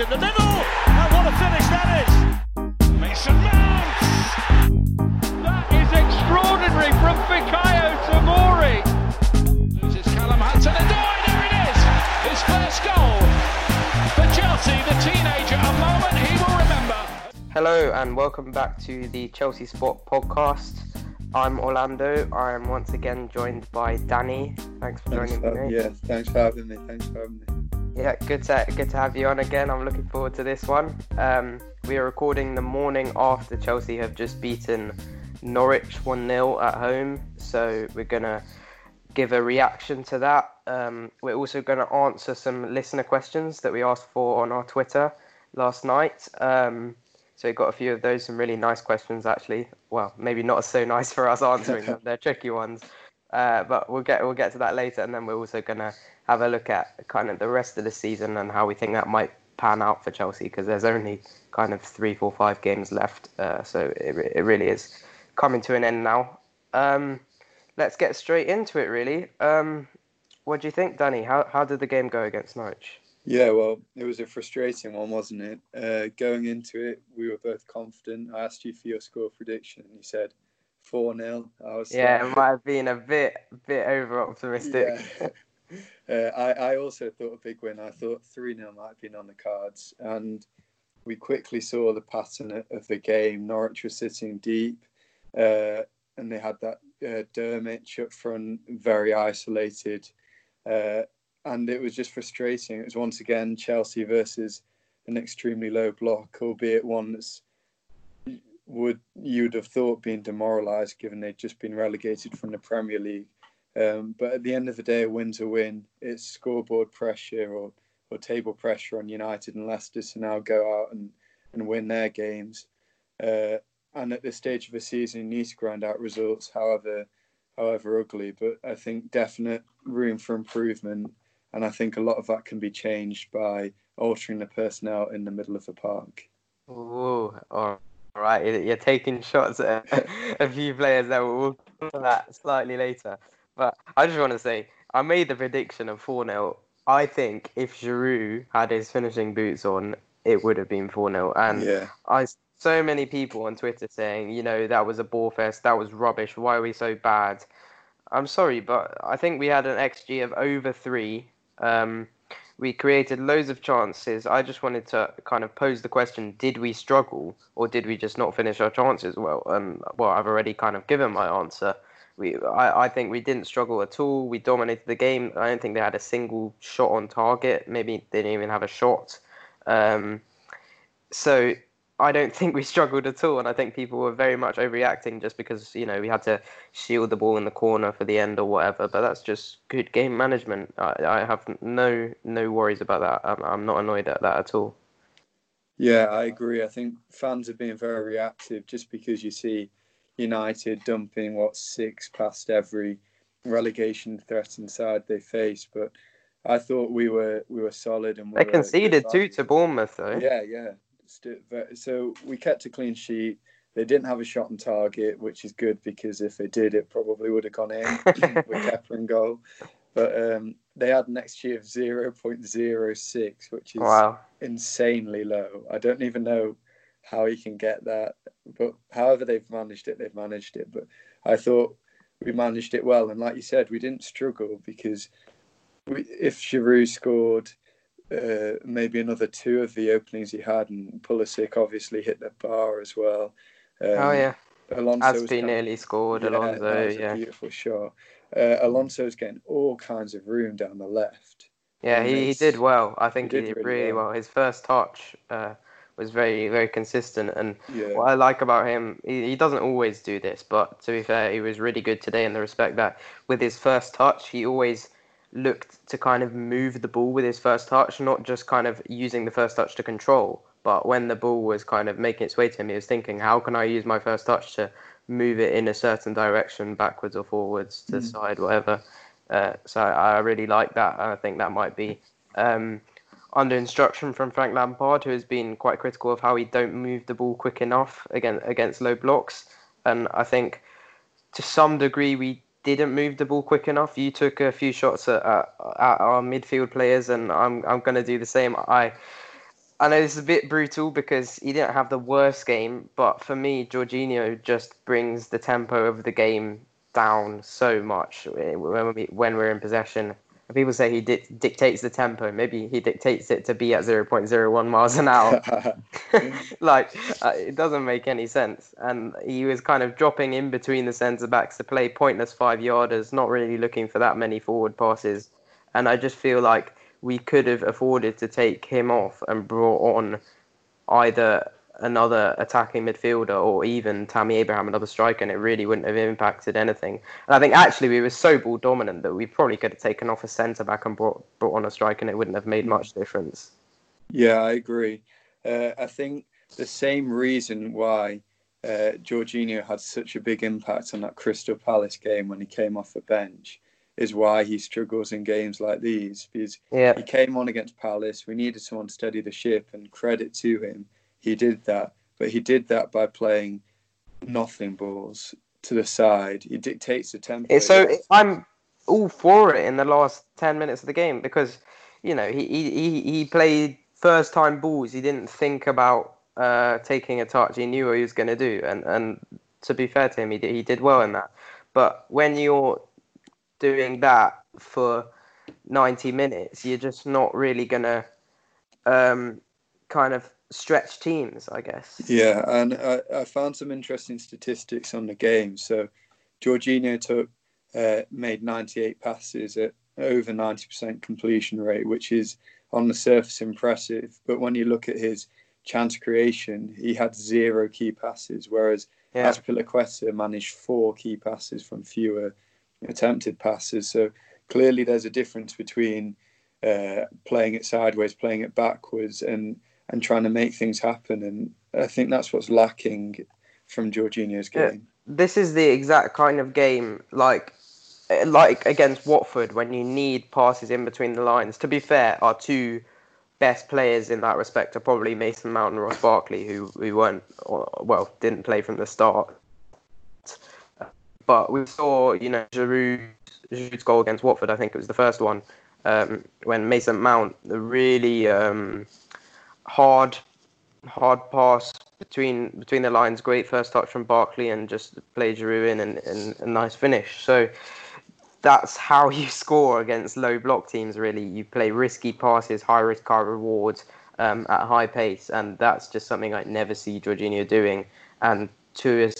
in the middle, and what a finish that is! Mason Mount! That is extraordinary from Fikayo Tomori. Loses Callum Hudson and oh, there it is! His first goal for Chelsea, the teenager, a moment he will remember. Hello and welcome back to the Chelsea Spot podcast. I'm Orlando. I am once again joined by Danny. Thanks for Thanks joining for, me. yeah, thanks for having me. Thanks for having me. Yeah, good to good to have you on again. I'm looking forward to this one. Um, we are recording the morning after Chelsea have just beaten Norwich 1 0 at home, so we're gonna give a reaction to that. Um, we're also going to answer some listener questions that we asked for on our Twitter last night. Um, so we got a few of those, some really nice questions actually. Well, maybe not so nice for us answering them; they're tricky ones. Uh, but we'll get we'll get to that later, and then we're also going to have a look at kind of the rest of the season and how we think that might pan out for Chelsea because there's only kind of three, four, five games left, uh, so it it really is coming to an end now. Um, let's get straight into it, really. Um, what do you think, Danny? How how did the game go against Norwich? Yeah, well, it was a frustrating one, wasn't it? Uh, going into it, we were both confident. I asked you for your score prediction, and you said four 0 I was Yeah, like- it might have been a bit bit over optimistic. Yeah. uh, I, I also thought a big win. I thought 3 0 might have been on the cards. And we quickly saw the pattern of- the game. Norwich was sitting deep, uh, and they had that uh, Drmic up front, very isolated. Uh, and it was just frustrating. It was once again Chelsea versus an extremely low block, albeit one that's would you would have thought being demoralised given they'd just been relegated from the Premier League. Um, but at the end of the day, a win's a win. It's scoreboard pressure or, or table pressure on United and Leicester to now go out and, and win their games. Uh, and at this stage of the season, you need to grind out results, however however ugly. But I think definite room for improvement, and I think a lot of that can be changed by altering the personnel in the middle of the park. Ooh, all right. You're taking shots at a few players that we'll come to that slightly later. But I just want to say, I made the prediction of 4 0. I think if Giroud had his finishing boots on, it would have been 4 0. And Yeah. I so many people on Twitter saying, you know, that was a ball fest, that was rubbish. Why are we so bad? I'm sorry, but I think we had an XG of over three. Um, we created loads of chances. I just wanted to kind of pose the question: Did we struggle, or did we just not finish our chances well? And well, I've already kind of given my answer. We, I, I think we didn't struggle at all. We dominated the game. I don't think they had a single shot on target. Maybe they didn't even have a shot. Um, so I don't think we struggled at all, and I think people were very much overreacting just because you know we had to shield the ball in the corner for the end or whatever. But that's just good game management. I, I have no no worries about that. I'm, I'm not annoyed at that at all. Yeah, I agree. I think fans are being very reactive just because you see United dumping what six past every relegation threatened side they face. But I thought we were we were solid and we They conceded two to Bournemouth though. Yeah, yeah. So we kept a clean sheet. They didn't have a shot on target, which is good because if they did, it probably would have gone in with Kepa in goal. But um, they had an XG of 0.06, which is Wow. insanely low. I don't even know how you can get that. But however they've managed it, they've managed it. But I thought we managed it well. And like you said, we didn't struggle because we, if Giroud scored uh, maybe another two of the openings he had, and Pulisic obviously hit the bar as well. Um, oh yeah. Alonso Aspi of- nearly scored. yeah, Alonso. Yeah. a beautiful shot. Uh, Alonso's getting all kinds of room down the left. Yeah, he, he did well. I think he did did really really well. well. His first touch uh, was very very consistent and. Yeah, What I like about him, he, he doesn't always do this, but to be fair, he was really good today in the respect that with his first touch, he always looked to kind of move the ball with his first touch, not just kind of using the first touch to control. But when the ball was kind of making its way to him, he was thinking, how can I use my first touch to move it in a certain direction, backwards or forwards, to the Mm. side, whatever. Uh, so I really like that. and I think that might be um, under instruction from Frank Lampard, who has been quite critical of how he don't move the ball quick enough against against low blocks. And I think to some degree we didn't move the ball quick enough. You took a few shots at, at, at our midfield players, and I'm I'm going to do the same. I I know this is a bit brutal because he didn't have the worst game, but for me, Jorginho just brings the tempo of the game down so much when we when we're in possession. People say he di- dictates the tempo. Maybe he dictates it to be at 0.01 miles an hour. like uh, it doesn't make any sense. And he was kind of dropping in between the centre backs to play pointless five yarders, not really looking for that many forward passes. And I just feel like we could have afforded to take him off and brought on either another attacking midfielder or even Tammy Abraham, another striker, and it really wouldn't have impacted anything. And I think actually we were so ball dominant that we probably could have taken off a centre back and brought brought on a striker, and it wouldn't have made much difference. Yeah, I agree. Uh, I think the same reason why uh, Jorginho had such a big impact on that Crystal Palace game when he came off the bench is why he struggles in games like these because yeah. he came on against Palace. We needed someone to steady the ship, and credit to him, he did that. But he did that by playing nothing balls to the side. He dictates the tempo. So I'm all for it in the last ten minutes of the game because you know he he he played first time balls. He didn't think about uh, taking a touch. He knew what he was going to do, and and to be fair to him, he did, he did well in that. But when you're doing that for 90 minutes, you're just not really going to um, kind of stretch teams, I guess. Yeah, and I, I, found some interesting statistics on the game. So Jorginho took uh, made 98 passes at over 90% completion rate, which is on the surface impressive. But when you look at his chance creation, he had zero key passes, whereas yeah. Azpilicueta managed four key passes from fewer attempted passes. So clearly, there's a difference between uh, playing it sideways, playing it backwards, and and trying to make things happen. And I think that's what's lacking from Jorginho's game. This is the exact kind of game like like against Watford when you need passes in between the lines. To be fair, our two best players in that respect are probably Mason Mount and Ross Barkley, who who weren't well didn't play from the start. But we saw, you know, Giroud, Giroud's goal against Watford. I think it was the first one um, when Mason Mount the really um, hard, hard pass between between the lines. Great first touch from Barkley and just play Giroud in and, and a nice finish. So that's how you score against low block teams. Really, you play risky passes, high risk, high rewards um, at high pace, and that's just something I never see Jorginho doing. And to a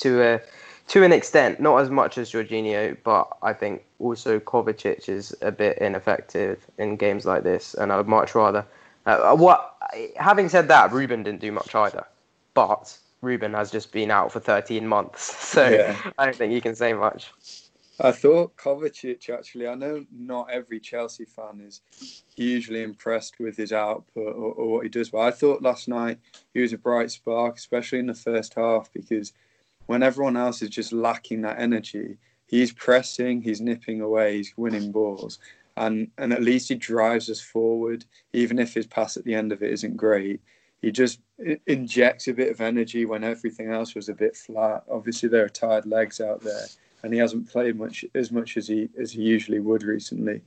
to a to an extent, not as much as Jorginho, but I think also Kovacic is a bit ineffective in games like this, and I would much rather. Uh, what? Having said that, Ruben didn't do much either, but Ruben has just been out for 13 months, so yeah. I don't think you can say much. I thought Kovacic actually. I know not every Chelsea fan is hugely impressed with his output or, or what he does, but I thought last night he was a bright spark, especially in the first half, because when everyone else is just lacking that energy, he's pressing, he's nipping away, he's winning balls. And, and at least he drives us forward, even if his pass at the end of it isn't great. He just injects a bit of energy when everything else was a bit flat. Obviously, there are tired legs out there, and he hasn't played much as much as he as he usually would recently.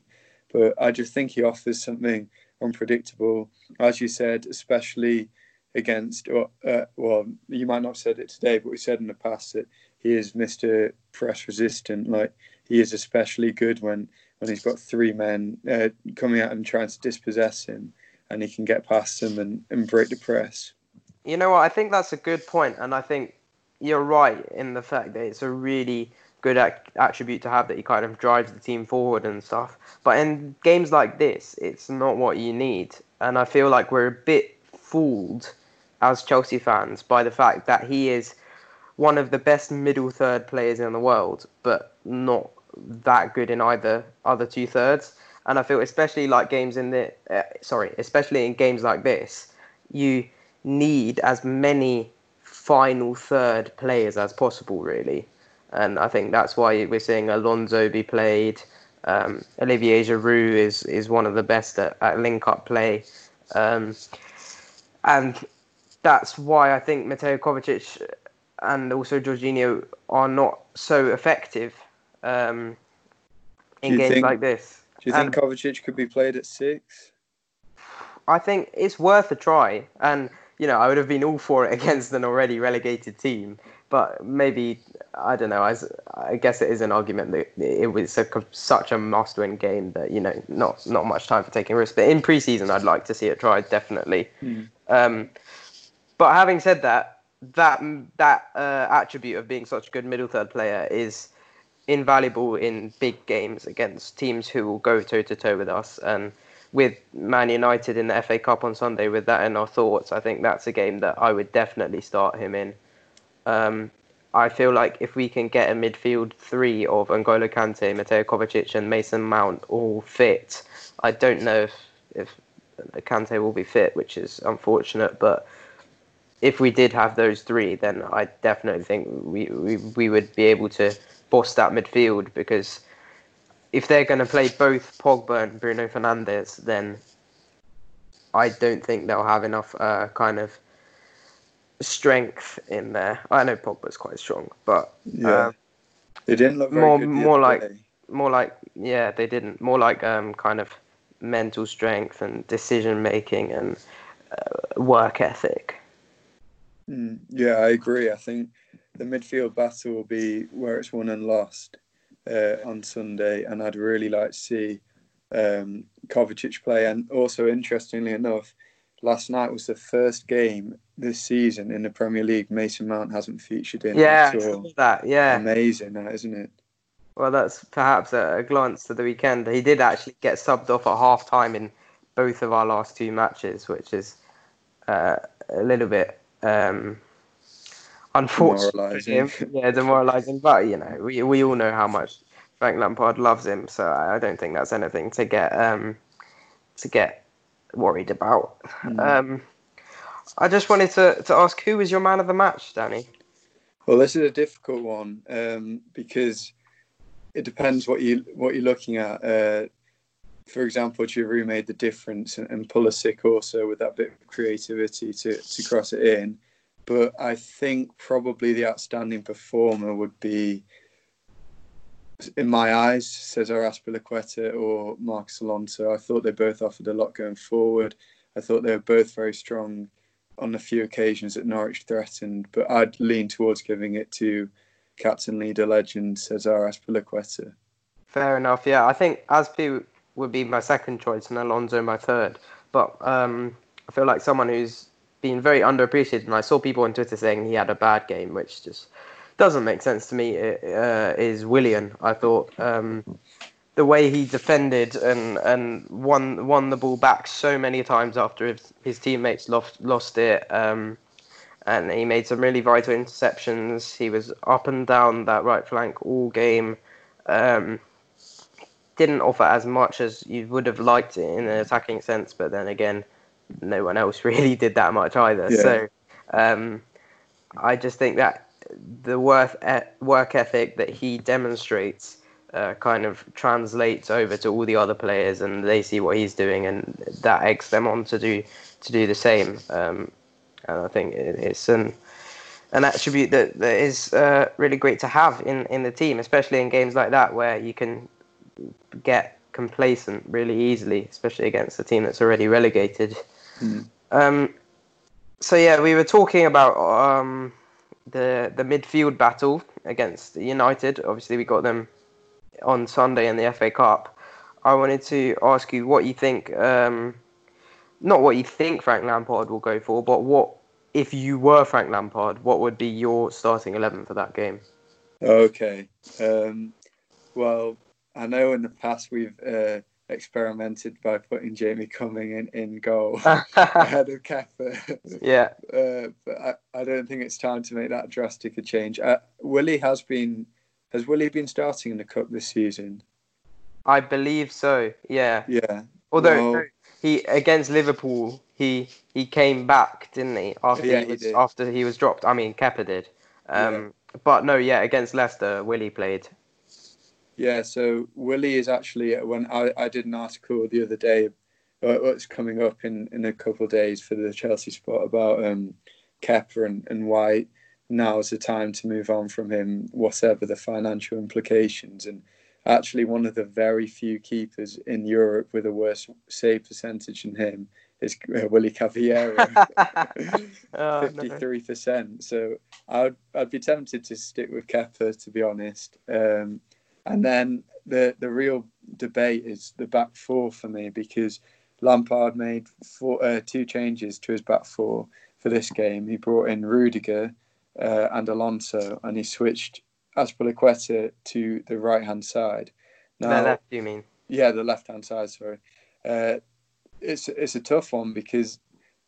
But I just think he offers something unpredictable, as you said, especially against, uh, well, you might not have said it today, but we said in the past that he is Mr. Press Resistant. Like he is especially good when when he's got three men uh, coming at him trying to dispossess him, and he can get past them and, and break the press. You know what? I think that's a good point, and I think you're right in the fact that it's a really good attribute to have that he kind of drives the team forward and stuff. But in games like this, it's not what you need, and I feel like we're a bit fooled as Chelsea fans by the fact that he is one of the best middle third players in the world, but not that good in either other two thirds. And I feel especially like games in the uh, sorry, especially in games like this, you need as many final third players as possible, really. And I think that's why we're seeing Alonso be played. Um, Olivier Giroud is is one of the best at, at link up play. Um, and that's why I think Mateo Kovacic and also Jorginho are not so effective um, in games think, like this. Do you think Kovacic could be played at six? I think it's worth a try. And you know, I would have been all for it against an already relegated team. But maybe I don't know. I, I guess it is an argument that it was a, such a must-win game that you know, not not much time for taking risks. But in pre-season, I'd like to see it tried definitely. Mm. Um, but having said that, that that uh, attribute of being such a good middle third player is invaluable in big games against teams who will go toe to toe with us. And with Man United in the FA Cup on Sunday, with that in our thoughts, I think that's a game that I would definitely start him in. Um, I feel like if we can get a midfield three of N'Golo Kante, Mateo Kovacic, and Mason Mount all fit, I don't know if if Kante will be fit, which is unfortunate, but if we did have those three, then I definitely think we, we, we would be able to boss that midfield because if they're going to play both Pogba and Bruno Fernandes, then I don't think they'll have enough uh, kind of strength in there. I know Pogba's quite strong, but yeah, um, they didn't look more good more like day. more like yeah they didn't more like um kind of mental strength and decision making and uh, work ethic. Mm, yeah, I agree. I think the midfield battle will be where it's won and lost uh, on Sunday, and I'd really like to see um, Kovacic play. And also, interestingly enough, last night was the first game this season in the Premier League Mason Mount hasn't featured in. Yeah, at all. that. Yeah, amazing, that isn't it? Well, that's perhaps a, a glance to the weekend. He did actually get subbed off at half time in both of our last two matches, which is uh, a little bit um, unfortunate him. Yeah, demoralising. But you know, we we all know how much Frank Lampard loves him, so I don't think that's anything to get um, to get worried about. Mm. Um, I just wanted to, to ask who was your man of the match, Danny? Well, this is a difficult one um, because it depends what you what you're looking at. Uh, for example, Giroud made the difference, and, and Pulisic also with that bit of creativity to, to cross it in. But I think probably the outstanding performer would be, in my eyes, Cesar Azpilicueta or Marcos Alonso. I thought they both offered a lot going forward. I thought they were both very strong on a few occasions that Norwich threatened, but I'd lean towards giving it to captain leader legend Cesar Azpilicueta. Fair enough. Yeah, I think Aspi would be my second choice and Alonso my third. But um, I feel like someone who's been very underappreciated, and I saw people on Twitter saying he had a bad game, which just doesn't make sense to me. Uh, is Willian? I thought um, the way he defended and and won won the ball back so many times after his, his teammates lost lost it. Um, and he made some really vital interceptions. He was up and down that right flank all game. Um, didn't offer as much as you would have liked in an attacking sense, but then again, no one else really did that much either. Yeah. So um, I just think that the worth work ethic that he demonstrates uh, kind of translates over to all the other players, and they see what he's doing, and that eggs them on to do to do the same. Um, and I think it's an an attribute that, that is uh, really great to have in, in the team, especially in games like that where you can get complacent really easily, especially against a team that's already relegated. Mm. Um, so yeah, we were talking about um, the the midfield battle against United. Obviously, we got them on Sunday in the FA Cup. I wanted to ask you what you think. Um, not what you think Frank Lampard will go for, but what if you were Frank Lampard, what would be your starting eleven for that game? Okay. Um, well, I know in the past we've uh, experimented by putting Jamie Cumming in, in goal ahead of Kepa. Yeah. Uh, but I, I don't think it's time to make that drastic a change. Uh, Willy has been has Willy been starting in the cup this season? I believe so. Yeah. Yeah. Although well, he against Liverpool, he he came back, didn't he? After yeah, he was he after he was dropped. I mean, Kepa did. Um, yeah. But no, yeah, against Leicester, Willy played. Yeah, so Willy is actually when I, I did an article the other day, uh, what's coming up in, in a couple of days for the Chelsea spot about um, Kepa and, and why now is the time to move on from him, whatever the financial implications. And actually, one of the very few keepers in Europe with a worse save percentage than him is uh, Willy Caballero, Oh, fifty-three percent. So I'd I'd be tempted to stick with Kepa to be honest. Um, and then the the real debate is the back four for me because Lampard made four, uh, two changes to his back four for this game. He brought in Rudiger uh, and Alonso, and he switched Azpilicueta to the right hand side. The left, you mean? yeah, the left hand side. Sorry, uh, it's it's a tough one because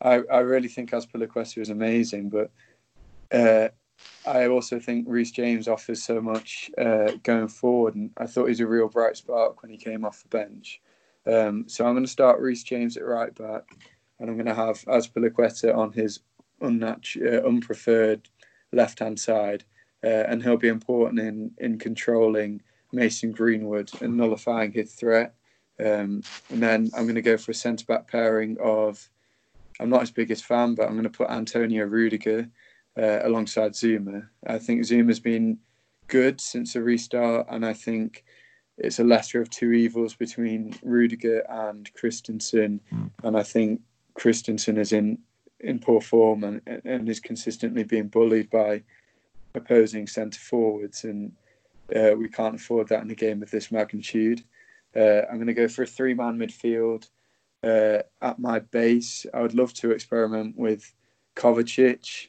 I, I really think Azpilicueta is amazing, but uh, I also think Reece James offers so much uh, going forward, and I thought he was a real bright spark when he came off the bench. Um, so I'm going to start Reece James at right back, and I'm going to have Azpilicueta on his unnatu- uh, unpreferred left hand side, uh, and he'll be important in in controlling Mason Greenwood and nullifying his threat. Um, and then I'm going to go for a centre back pairing of. I'm not his biggest fan, but I'm going to put Antonio Rudiger uh, alongside Zouma. I think Zouma's been good since the restart, and I think it's a lesser of two evils between Rudiger and Christensen. And I think Christensen is in, in poor form and, and is consistently being bullied by opposing centre forwards, and uh, we can't afford that in a game of this magnitude. Uh, I'm going to go for a three man midfield. Uh, at my base, I would love to experiment with Kovacic.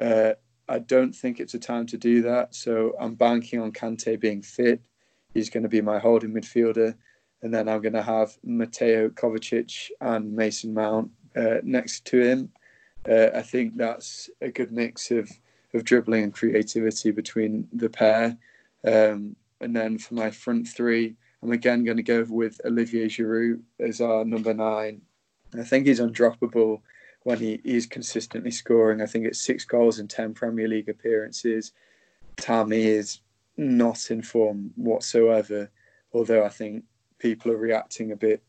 Uh, I don't think it's a time to do that, so I'm banking on Kante being fit. He's going to be my holding midfielder, and then I'm going to have Mateo Kovacic and Mason Mount uh, next to him. Uh, I think that's a good mix of, of dribbling and creativity between the pair. Um, and then for my front three, I'm again going to go with Olivier Giroud as our number nine. I think he's undroppable when he is consistently scoring. I think it's six goals in 10 Premier League appearances. Tammy is not in form whatsoever, although I think people are reacting a bit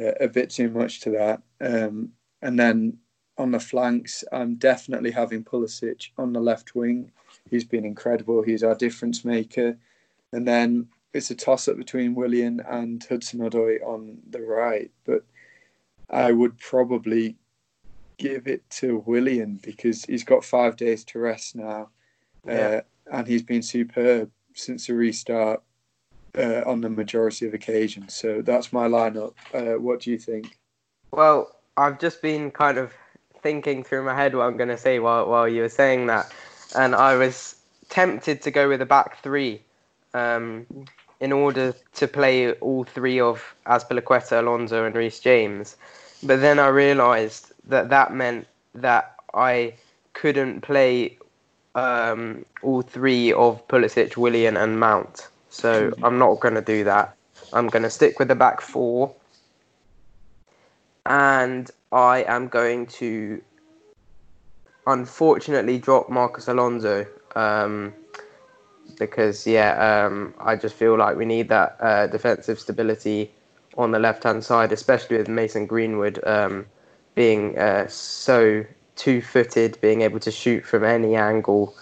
uh, a bit too much to that. Um, and then on the flanks, I'm definitely having Pulisic on the left wing. He's been incredible. He's our difference maker. And then it's a toss up between Willian and Hudson Odoi on the right. But I would probably give it to Willian because he's got five days to rest now. Yeah. Uh, and he's been superb since the restart uh, on the majority of occasions. So that's my lineup. Uh, what do you think? Well, I've just been kind of thinking through my head what I'm going to say while, while you were saying that. And I was tempted to go with a back three um, in order to play all three of Azpilicueta, Alonso, and Reece James. But then I realised that that meant that I couldn't play um, all three of Pulisic, Willian, and Mount. So I'm not going to do that. I'm going to stick with the back four. And I am going to unfortunately drop Marcus Alonso. Um, because yeah, um, I just feel like we need that uh, defensive stability on the left hand side, especially with Mason Greenwood um, being uh, so two footed, being able to shoot from any angle.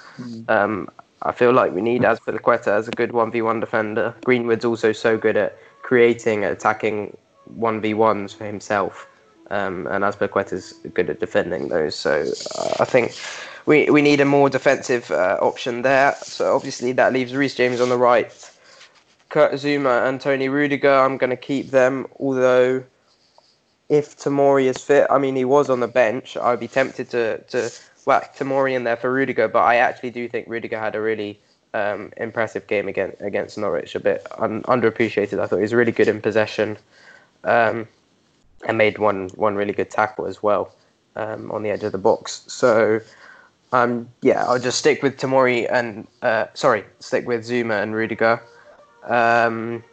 Um, I feel like we need Azpilicueta as a good one v one defender. Greenwood's also so good at creating, attacking one v ones for himself, um, and Azpilicueta's good at defending those. So uh, I think we we need a more defensive uh, option there. So obviously that leaves Reece James on the right, Kurt Zouma and Tony Rudiger. I'm going to keep them, although if Tomori is fit, I mean he was on the bench. I'd be tempted to to whack Tomori in there for Rudiger, but I actually do think Rudiger had a really um, impressive game again against Norwich. A bit un- underappreciated. I thought he was really good in possession, um, and made one one really good tackle as well um, on the edge of the box. So. Um, yeah, I'll just stick with Tomori and uh, sorry, stick with Zouma and Rudiger. Um,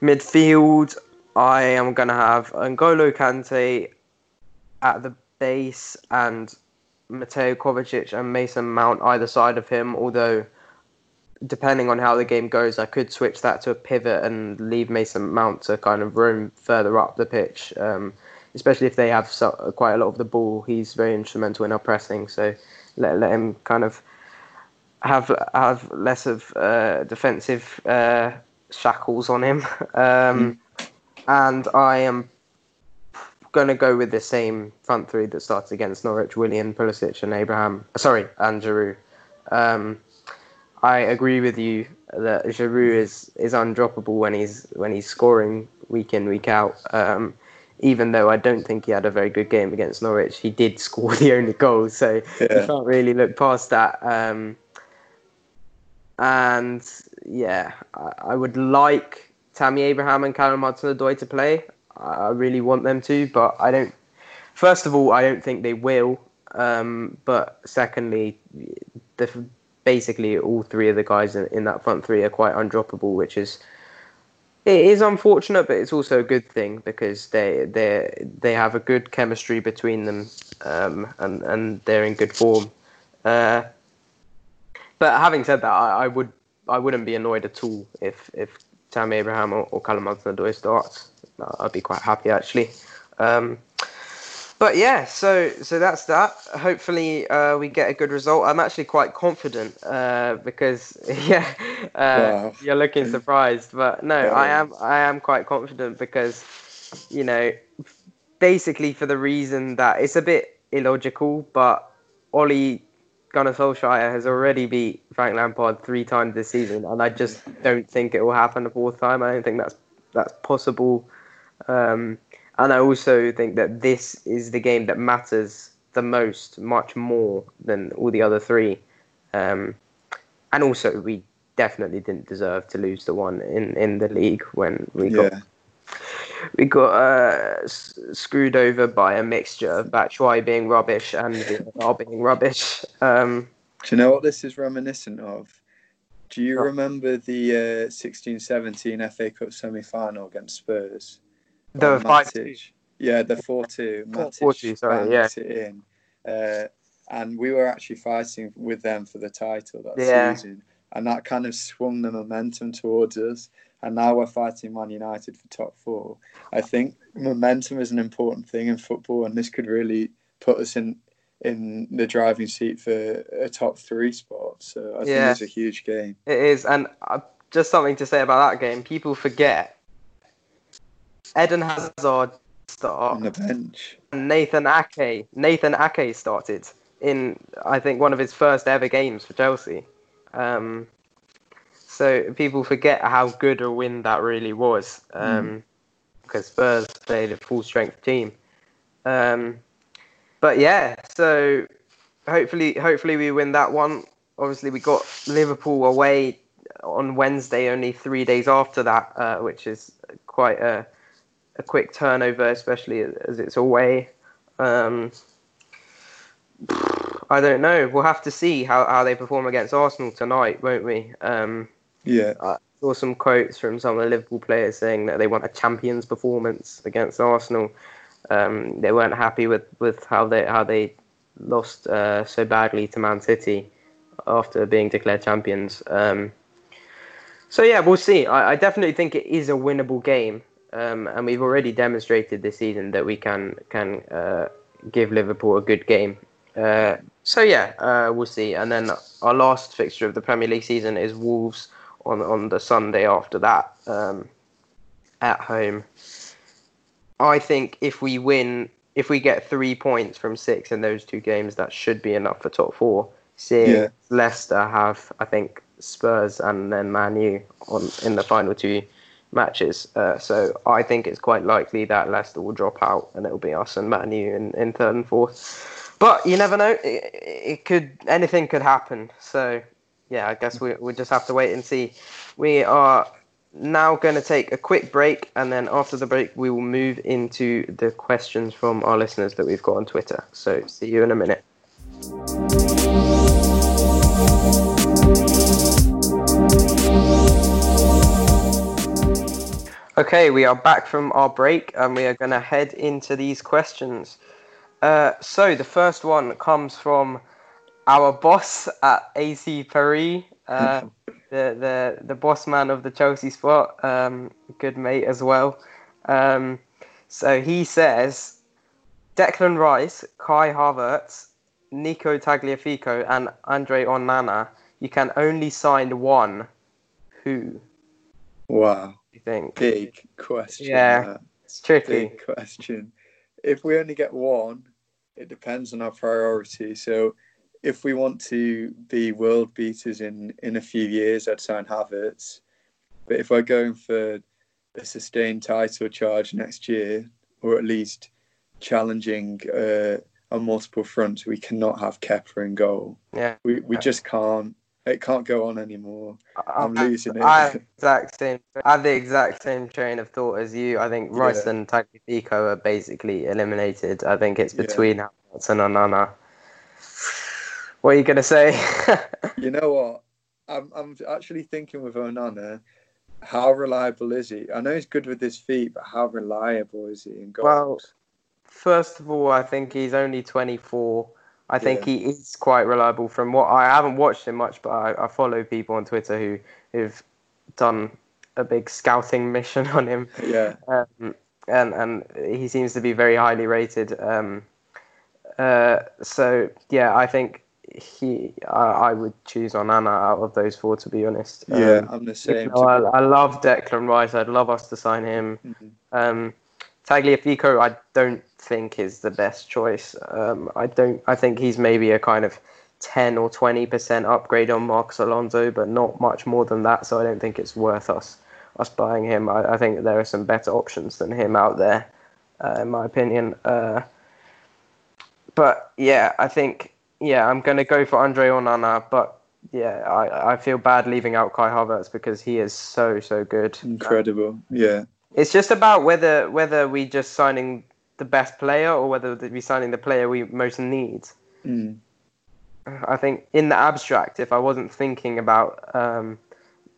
midfield, I am gonna have N'Golo Kante at the base and Mateo Kovacic and Mason Mount either side of him. Although, depending on how the game goes, I could switch that to a pivot and leave Mason Mount to kind of roam further up the pitch. Um, especially if they have so, quite a lot of the ball, he's very instrumental in our pressing. So let let him kind of have have less of uh, defensive uh, shackles on him. Um, And I am gonna go with the same front three that starts against Norwich: Willian, Pulisic, and Abraham. Sorry, and Giroud. Um, I agree with you that Giroud is is undroppable when he's when he's scoring week in week out. Um, even though I don't think he had a very good game against Norwich, he did score the only goal, so Yeah. you can't really look past that. Um, and yeah, I, I would like Tammy Abraham and Callum Hudson-Odoi to play. I really want them to, but I don't. First of all, I don't think they will. Um, but secondly, the, basically all three of the guys in, in that front three are quite undroppable, which is it is unfortunate, but it's also a good thing because they they they have a good chemistry between them, um, and and they're in good form. Uh, but having said that, I, I would I wouldn't be annoyed at all if if Tammy Abraham or, or Callum Hudson-Odoi starts. I'd be quite happy actually. Um, but yeah, so so that's that. Hopefully, uh, we get a good result. I'm actually quite confident uh, because yeah, uh, Wow. you're looking surprised, but no, I am I am quite confident because you know basically for the reason that it's a bit illogical, but Ole Gunnar Solskjaer has already beat Frank Lampard three times this season, and I just don't think it will happen a fourth time. I don't think that's that's possible. Um, and I also think that this is the game that matters the most, much more than all the other three. Um, and also, we definitely didn't deserve to lose the one in, in the league when we got Yeah. We got uh, s- screwed over by a mixture of Batshuayi being rubbish and VAR being rubbish. Um, Do you know what this is reminiscent of? Do you remember the uh, 16-17 FA Cup semi-final against Spurs? the five Matic- Yeah, the 4-2. Matic 4-2, sorry, yeah. it in. Uh, and we were actually fighting with them for the title that Yeah. season. And that kind of swung the momentum towards us. And now we're fighting Man United for top four. I think momentum is an important thing in football, and this could really put us in in the driving seat for a top three spot. So I Yeah. think it's a huge game. It is, and uh, just something to say about that game. People forget Eden Hazard start On the bench. and Nathan Ake. Nathan Ake started in I think one of his first ever games for Chelsea. Um, so people forget how good a win that really was um, because Spurs played a full strength team. Um, but yeah, so hopefully, hopefully we win that one. Obviously, we got Liverpool away on Wednesday, only three days after that, uh, which is quite a, a quick turnover, especially as it's away. Um, I don't know. We'll have to see how, how they perform against Arsenal tonight, won't we? Um, Yeah. I saw some quotes from some of the Liverpool players saying that they want a champions performance against Arsenal. Um, they weren't happy with, with how they how they lost uh, so badly to Man City after being declared champions. Um, so yeah, we'll see. I, I definitely think it is a winnable game, um, and we've already demonstrated this season that we can can uh, give Liverpool a good game. Uh, so yeah, uh, we'll see. And then our last fixture of the Premier League season is Wolves on on the Sunday after that um, at home. I think if we win, if we get three points from six in those two games, that should be enough for top four. Seeing Yeah. Leicester have, I think, Spurs and then Man U on in the final two matches. Uh, so I think it's quite likely that Leicester will drop out and it'll be us and Man U in, in third and fourth. But you never know. It, it could anything could happen. So yeah, I guess we we just have to wait and see. We are now going to take a quick break, and then after the break, we will move into the questions from our listeners that we've got on Twitter. So see you in a minute. Okay, we are back from our break and we are going to head into these questions. Uh, so, the first one comes from our boss at AC Paris, uh, the, the, the boss man of the Chelsea spot, um, good mate as well. Um, so, he says Declan Rice, Kai Havertz, Nico Tagliafico, and Andre Onana, you can only sign one. Who Wow. you think? Big question. Yeah. that. It's tricky. Big question. if we only get one, it depends on our priority. So if we want to be world beaters in in a few years, I'd sign Havertz. But if we're going for a sustained title charge next year, or at least challenging uh, on multiple fronts, we cannot have Kepa in goal. Yeah, we we just can't. It can't go on anymore. I'm I- losing it. I have exact same. I have the exact same train of thought as you. I think Rice Yeah. and Tagliafico are basically eliminated. I think it's Yeah. between Havertz and Onana. What are you gonna say? You know what? I'm I'm actually thinking with Onana, how reliable is he? I know he's good with his feet, but how reliable is he in goals? Well, First of all, I think he's only 24. I think Yeah. he is quite reliable. From what I haven't watched him much, but I, I follow people on Twitter who who've done a big scouting mission on him. yeah, um, and and he seems to be very highly rated. Um, uh, so yeah, I think he I, I would choose Onana out of those four to be honest. yeah, Um, I'm the same. though I, I love Declan Rice. I'd love us to sign him. Mhm. Um, Tagliafico, I don't think is the best choice. Um, I don't. I think he's maybe a kind of ten or twenty percent upgrade on Marcos Alonso, but not much more than that. So I don't think it's worth us us buying him. I, I think there are some better options than him out there, uh, in my opinion. Uh, but yeah, I think yeah, I'm gonna go for Andre Onana, but. Yeah, I, I feel bad leaving out Kai Havertz because he is so so good. Incredible. Yeah, It's just about whether whether we just signing the best player or whether we signing the player we most need. Mm. I think in the abstract, if I wasn't thinking about um,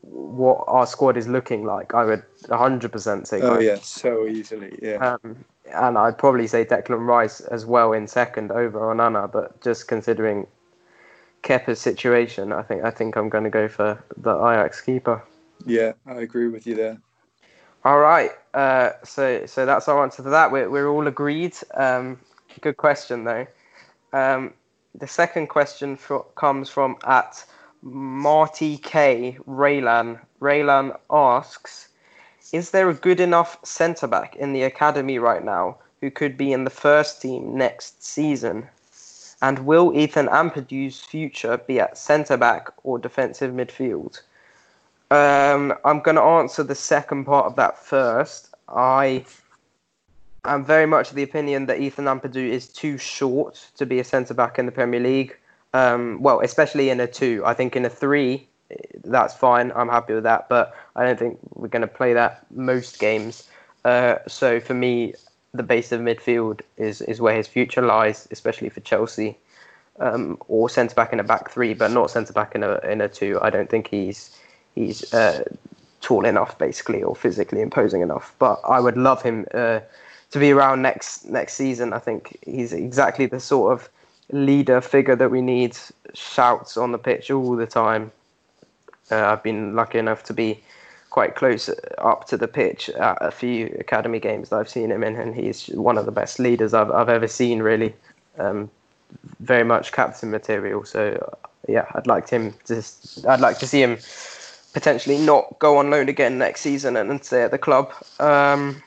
what our squad is looking like, I would 100% say. Oh yeah, so easily. Yeah, Um, and I'd probably say Declan Rice as well in second over Onana, but just considering Kepa's situation, I think I think I'm going to go for the Ajax keeper. yeah, I agree with you there. All right. Uh, so so that's our answer to that. We're we're all agreed. Um, good question though. Um, the second question fro- comes from at Marty K Raylan. Raylan asks, "Is there a good enough centre back in the academy right now who could be in the first team next season? And will Ethan Ampadu's future be at centre back or defensive midfield?" Um, I'm going to answer the second part of that first. I am very much of the opinion that Ethan Ampadu is too short to be a centre back in the Premier League. Um, well, especially in a two. I think in a three, that's fine. I'm happy with that. But I don't think we're going to play that most games. Uh, so for me, the base of midfield is, is where his future lies, especially for Chelsea. Um, or centre back in a back three, but not centre back in a in a two. I don't think he's he's uh, tall enough, basically, or physically imposing enough. But I would love him uh, to be around next next season. I think he's exactly the sort of leader figure that we need. Shouts on the pitch all the time. Uh, I've been lucky enough to be quite close up to the pitch at a few academy games that I've seen him in, and he's one of the best leaders I've I've ever seen. Really, um, very much captain material. So yeah, I'd like him to. I'd like to see him potentially not go on loan again next season and, and stay at the club. Um,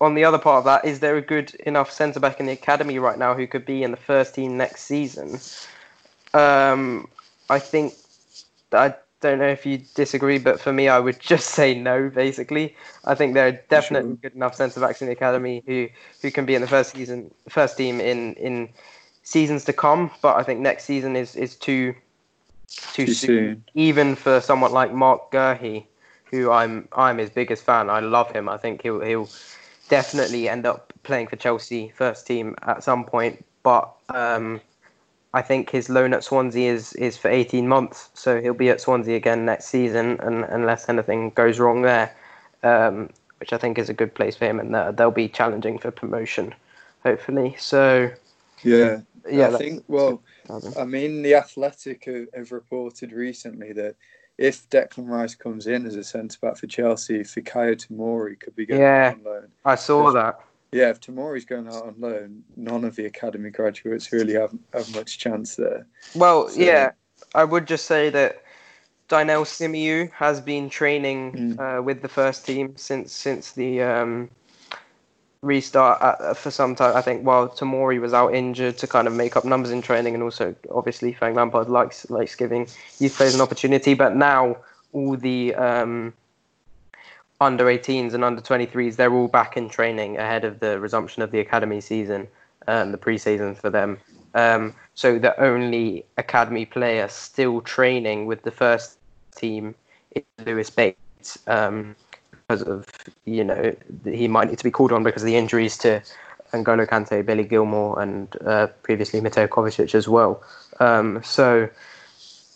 on the other part of that, is there a good enough centre back in the academy right now who could be in the first team next season? Um, I think I don't know if you disagree, but for me, I would just say no. Basically, I think there are definitely good enough centre backs in the academy who, who can be in the first season, first team in, in seasons to come. But I think next season is is too too, Too soon, soon. even for someone like Marc Guehi, who I'm I'm his biggest fan. I love him. I think he'll he'll definitely end up playing for Chelsea first team at some point. But um, I think his loan at Swansea is is for 18 months, so he'll be at Swansea again next season, and unless anything goes wrong there, um, which I think is a good place for him, and they'll- they'll be challenging for promotion, hopefully. So Yeah, yeah, I think. Well, I mean, the Athletic have, have reported recently that if Declan Rice comes in as a centre back for Chelsea, Fikayo Tomori could be going Yeah. on loan. I saw that. Yeah, if Tomori's going out on loan, none of the academy graduates really have, have much chance there. Well, So- yeah, I would just say that Dynel Simeu has been training Mm. uh, with the first team since since the um, restart at, for some time. I think while Tomori was out injured to kind of make up numbers in training, and also obviously Frank Lampard likes likes giving youth players an opportunity. But now all the um, under 18s and under 23s, they're all back in training ahead of the resumption of the academy season and the pre-season for them. Um, so the only academy player still training with the first team is Lewis Bates. Um, because of you know he might need to be called on because of the injuries to N'Golo Kante, Billy Gilmour, and uh, previously Mateo Kovacic as well. Um, so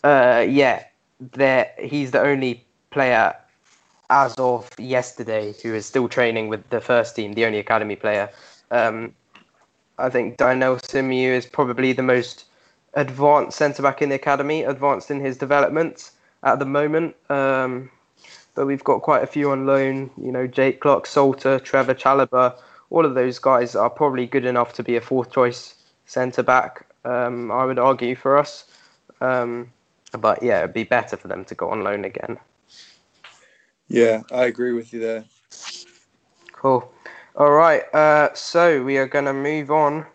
uh, yeah, there he's the only player as of yesterday who is still training with the first team, the only academy player. Um, I think Dynel Simeu is probably the most advanced centre back in the academy, advanced in his development at the moment. Um, but we've got quite a few on loan. You know, Jake Clarke, Salter, Trevor Chalobah. All of those guys are probably good enough to be a fourth choice centre back. Um, I would argue for us. Um, but yeah, it'd be better for them to go on loan again. Yeah, I agree with you there. Cool. All right. Uh, so we are going to move on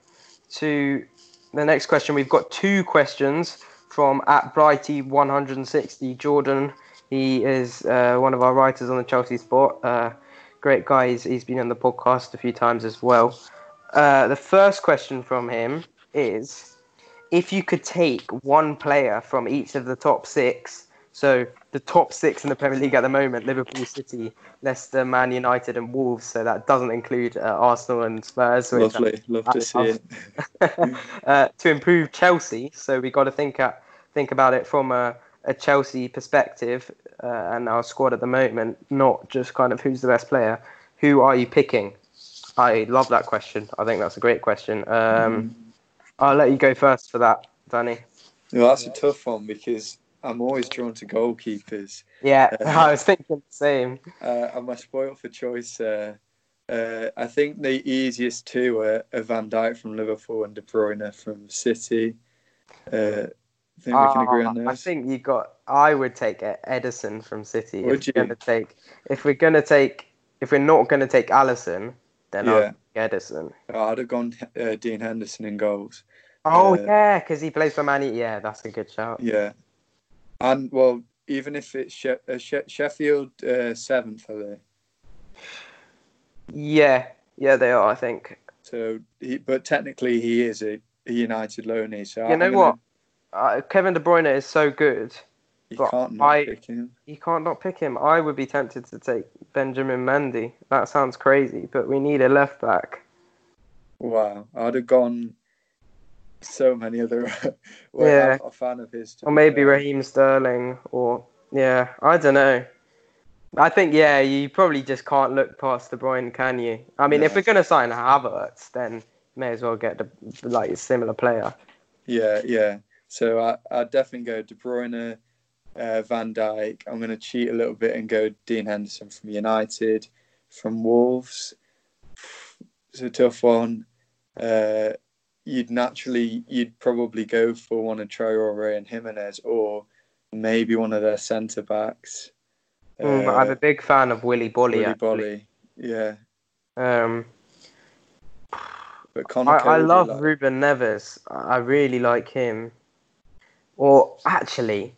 to the next question. We've got two questions from at Brighty160. Jordan he is uh, one of our writers on the Chelsea Spot. Uh, great guy. He's, he's been on the podcast a few times as well. Uh, the first question from him is if you could take one player from each of the top six, so the top six in the Premier League at the moment Liverpool, City, Leicester, Man United, and Wolves. So that doesn't include uh, Arsenal and Spurs. Lovely, love to see it. uh, to improve Chelsea, so we got to think at, think about it from a a Chelsea perspective uh, and our squad at the moment, not just kind of who's the best player. Who are you picking? I love that question. I think that's a great question. Um, mm. I'll let you go first for that, Danny. No, that's a tough one because I'm always drawn to goalkeepers. Yeah, uh, I was thinking the same. Uh, I'm a spoiled for choice. Uh, uh, I think the easiest two are, are, Van Dijk from Liverpool and De Bruyne from City. Uh, I think we can agree on this. I think you got. I would take Ederson from City. Would if you? We're gonna take, if we're gonna take, if we're not gonna take Alisson, then yeah. I'll Ederson. Oh, I'd have gone uh, Dean Henderson in goals. Oh uh, yeah, because he plays for Man Yeah, that's a good shout. Yeah, and well, even if it's she- uh, she- Sheffield uh, seventh, are they? Yeah, yeah, they are. I think. So, he, but technically, he is a, a United loanee. So you I'm know gonna, what? uh, Kevin De Bruyne is so good. You can't not I, pick him. You can't not pick him. I would be tempted to take Benjamin Mendy. That sounds crazy, but we need a left back. Wow, I'd have gone so many other. yeah, I'm a fan of his. Or maybe fair. Raheem Sterling, or yeah, I don't know. I think yeah, you probably just can't look past De Bruyne, can you? I mean, if we're gonna sign Havertz, then may as well get the like a similar player. Yeah, yeah. So I, I'd definitely go De Bruyne, uh, Van Dijk. I'm going to cheat a little bit and go Dean Henderson from United, from Wolves. It's a tough one. Uh, you'd naturally, you'd probably go for one of Traore and Jimenez, or maybe one of their centre backs. Mm, uh, I'm a big fan of Willy Boly. Willy Boly, yeah. Um, but I, I love like... Ruben Neves. I really like him. Or actually,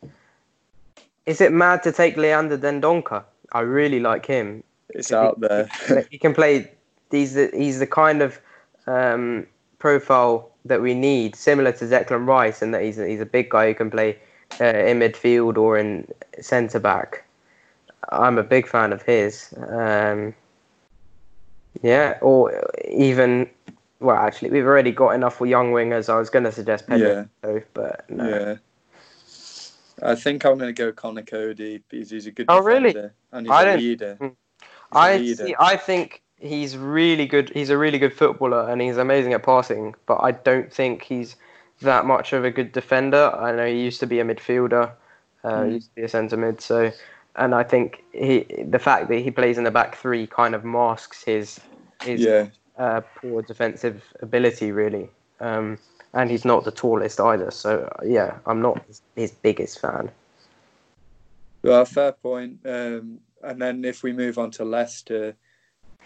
is it mad to take Leander Dendoncker? I really like him. It's out he, there. he can play. He's the, he's the kind of um, profile that we need, similar to Declan Rice, and that he's a, he's a big guy who can play uh, in midfield or in centre back. I'm a big fan of his. Um, yeah, or even well, actually, we've already got enough for young wingers. I was going to suggest Pedro, yeah. but no. Yeah. I think I'm going to go Conor Coady because he's a good oh, really? and he's I a leader. Hmm. I leader. see. I think he's really good. He's a really good footballer and he's amazing at passing. But I don't think he's that much of a good defender. I know he used to be a midfielder. Uh, mm. Used to be a centre mid. So, and I think he the fact that he plays in the back three kind of masks his his yeah. uh, poor defensive ability, really. Um, and he's not the tallest either. So yeah, I'm not his biggest fan. Well, fair point. Um, and then if we move on to Leicester,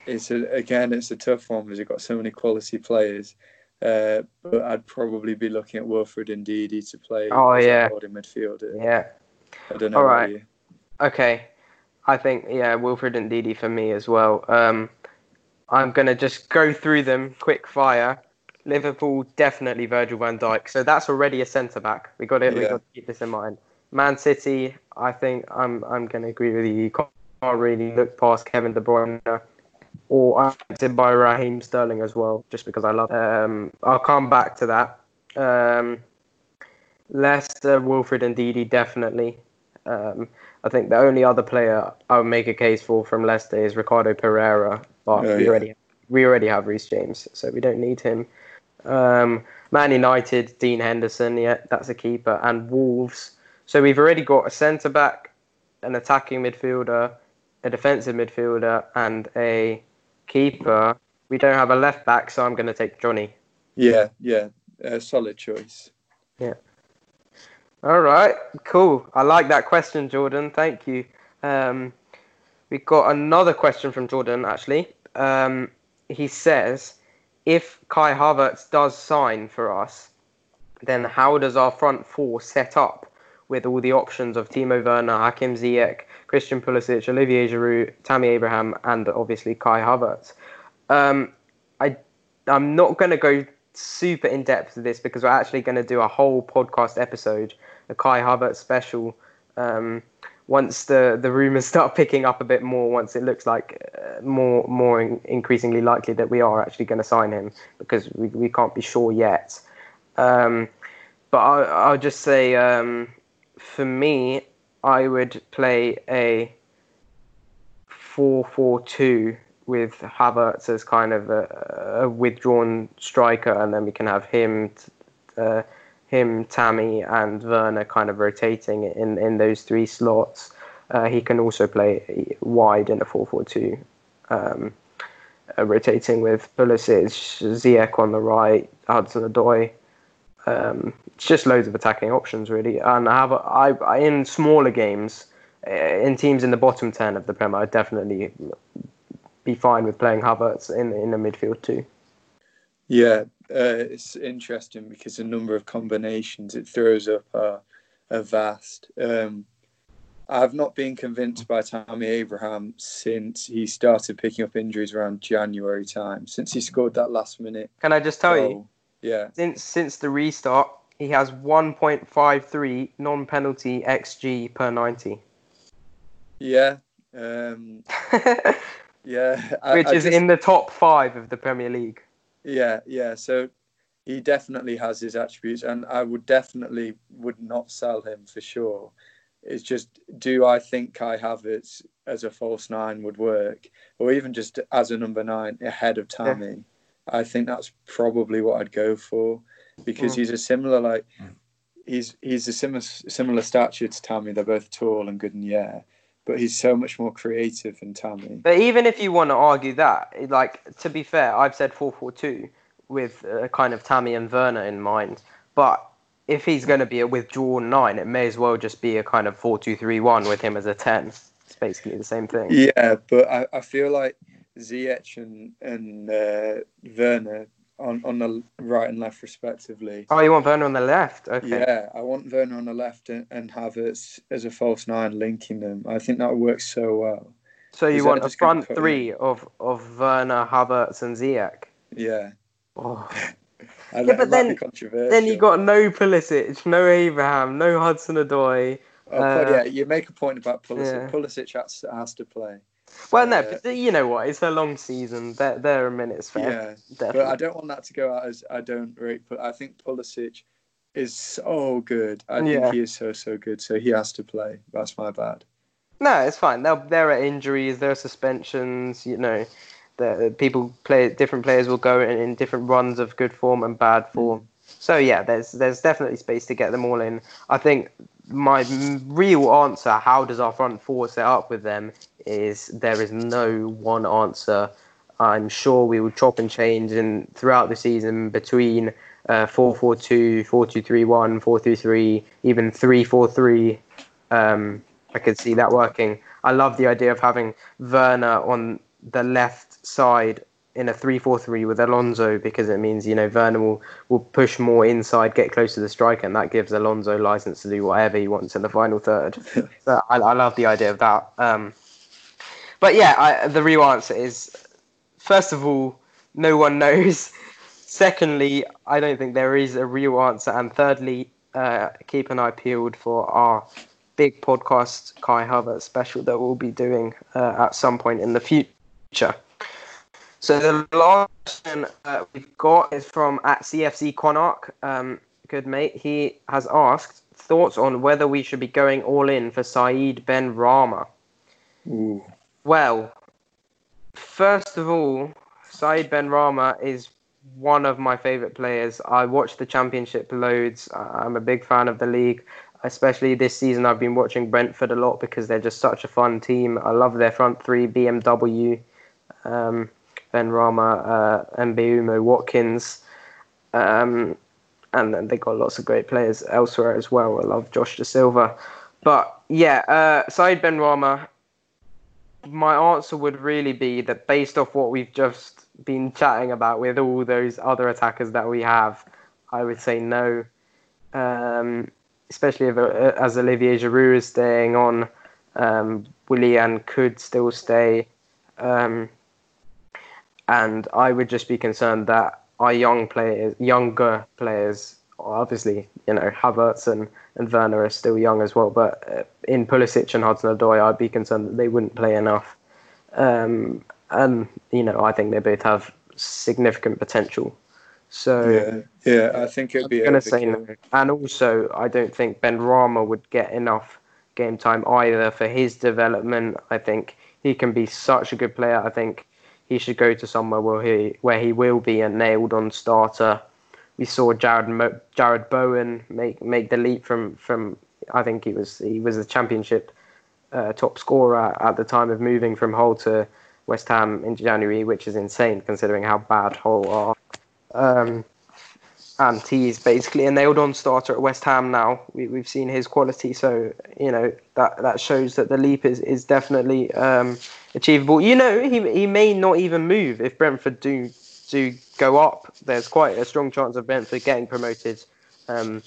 it's a, again, it's a tough one because you've got so many quality players. Uh, but I'd probably be looking at Wilfred Ndidi to play. Oh, yeah. holding midfielder. Yeah. I don't know. All right. Okay. I think yeah, Wilfred Ndidi for me as well. Um, I'm gonna just go through them quick fire. Liverpool definitely Virgil van Dijk. So that's already a centre back. We got it. We got to keep this in mind. Man City. I think I'm I'm gonna agree with you. You can't really look past Kevin De Bruyne. Or I'm tempted by Raheem Sterling as well, just because I love. Um, I'll come back to that. Um, Leicester, Wilfred Ndidi definitely. Um, I think the only other player I would make a case for from Leicester is Ricardo Pereira, but Oh, we yeah. already we already have Reece James, so we don't need him. Um, Man United, Dean Henderson, yeah, that's a keeper, and Wolves. So we've already got a centre back, an attacking midfielder, a defensive midfielder, and a keeper. We don't have a left back, so I'm going to take Jonny. Yeah, yeah, uh, solid choice. Yeah. All right, cool. I like that question, Jordan. Thank you. Um, we got another question from Jordan, actually. Um, he says, if Kai Havertz does sign for us, then how does our front four set up with all the options of Timo Werner, Hakim Ziyech, Christian Pulisic, Olivier Giroud, Tammy Abraham, and obviously Kai Havertz? Um, I, I'm not going to go super in depth with this because we're actually going to do a whole podcast episode, a Kai Havertz special. Um, once the, the rumors start picking up a bit more, once it looks like uh, more more in, increasingly likely that we are actually going to sign him because we, we can't be sure yet. Um, but I, I'll just say um, for me, I would play a 4 4 2 with Havertz as kind of a, a withdrawn striker, and then we can have him, uh, him, Tammy, and Werner kind of rotating in, in those three slots. Uh, he can also play wide in a 4 4 2, um, uh, rotating with Pulisic, Ziyech on the right, Hudson Odoi. Um, it's just loads of attacking options, really. And I have a, I, I in smaller games, uh, in teams in the bottom ten of the Premier, I'd definitely be fine with playing Havertz in in the midfield too. Yeah, uh, it's interesting because the number of combinations it throws up are, are vast. Um, I've not been convinced by Tammy Abraham since he started picking up injuries around January time, since he scored that last minute. Can I just tell you. Yeah, since since the restart, he has 1.53 non-penalty xG per 90, yeah, um, yeah. I- which I is just- in the top five of the Premier League. Yeah, yeah. So he definitely has his attributes, and I would definitely would not sell him for sure. It's just, do I think Kai Havertz as a false nine would work, or even just as a number nine ahead of Tammy? I think that's probably what I'd go for, because Mm. he's a similar like he's he's a similar similar stature to Tammy. They're both tall and good in the air, but he's so much more creative than Tammy. But even if you want to argue that, like to be fair, I've said 4-4-2 with uh, kind of Tammy and Werner in mind. But if he's going to be a withdrawn nine, it may as well just be a kind of 4-2-3-1 with him as a 10. It's basically the same thing. Yeah, but I, I feel like Ziyech and and uh, Werner on, on the right and left respectively. Oh, you want Werner on the left? Okay. Yeah, I want Werner on the left and, and Havertz as a false nine linking them. I think that works so well. So you want a front three of, of Werner, Havertz, and Ziyech? Yeah, Oh. Yeah, but then- Then you got no Pulisic, no Abraham, no Hudson Odoi. Oh, uh, yeah, you make a point about Pulisic. yeah. Pulisic has, has to play. Well, no, Uh, but you know what? It's a long season. There, there are minutes for Yeah, definitely. but I don't want that to go out as I don't rate. But I think Pulisic is so good. I Yeah. think he is so so good. So he has to play. That's my bad. No, it's fine. There, there are injuries, there are suspensions. You know, the people play. Different players will go in, in different runs of good form and bad form. So yeah, there's there's definitely space to get them all in. I think my real answer, how does our front four set up with them, is there is no one answer. I'm sure we will chop and change and throughout the season between uh, 4-4-2, 4-2-3-1, 4-3-3, even 3-4-3. Um, I could see that working. I love the idea of having Werner on the left side in a 3-4-3 with Alonso because it means you know Werner will, will push more inside, get close to the striker, and that gives Alonso license to do whatever he wants in the final third. so I, I love the idea of that. Um, but yeah, I, the real answer is first of all, no one knows. Secondly, I don't think there is a real answer, and thirdly, uh, keep an eye peeled for our big podcast Kai Havertz special that we'll be doing uh, at some point in the future. So the last question uh, we've got is from at CFC Quanark. Um, good mate. He has asked thoughts on whether we should be going all in for Saeed Benrahma. Ooh. Well, first of all, Saeed Benrahma is one of my favourite players. I watch the Championship loads. I'm a big fan of the league. Especially this season, I've been watching Brentford a lot because they're just such a fun team. I love their front three: BMW, um, Benrahma, uh, Mbeumo, Watkins, um, and then they've got lots of great players elsewhere as well. I love Josh Dasilva, but yeah, uh, Saeed Benrahma. My answer would really be that based off what we've just been chatting about with all those other attackers that we have, I would say no. Um, especially if, uh, as Olivier Giroud is staying on, um, Willian could still stay. Um, and I would just be concerned that our young players, younger players, obviously, you know, Havertz and, and Werner are still young as well, but uh, in Pulisic and Hudson-Odoi, I'd be concerned that they wouldn't play enough. Um, and, you know, I think they both have significant potential. So yeah, yeah, I think it'd be going to say no. And also, I don't think Benrahma would get enough game time either for his development. I think he can be such a good player. I think he should go to somewhere where he where he will be a nailed on starter. We saw Jared Mo- Jarrod Bowen make make the leap from from I think he was he was a championship uh, top scorer at the time of moving from Hull to West Ham in January, which is insane considering how bad Hull are. Um, and he's basically a nailed on starter at West Ham now. We, we've seen his quality, so you know that that shows that the leap is is definitely um, achievable. You know, he he may not even move if Brentford do do go up. There's quite a strong chance of Brentford getting promoted. Um,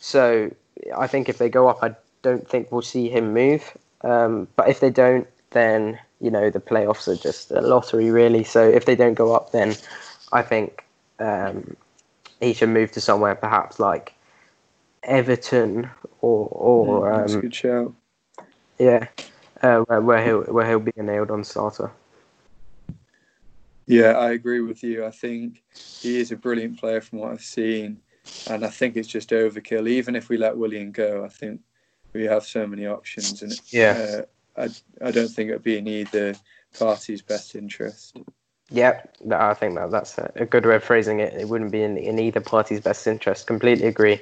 so I think if they go up, I don't think we'll see him move. Um, but if they don't, then you know the playoffs are just a lottery, really. So if they don't go up, then I think um, he should move to somewhere perhaps like Everton or or yeah, that's um, a good shout. yeah, uh, where, where he'll where he'll be a nailed on starter. Yeah, I agree with you. I think he is a brilliant player from what I've seen, and I think it's just overkill. Even if we let Willian go, I think we have so many options, and Yeah. uh, I I don't think it'd be in either party's best interest. Yeah, I think that that's a, a good way of phrasing it. It wouldn't be in, in either party's best interest. Completely agree.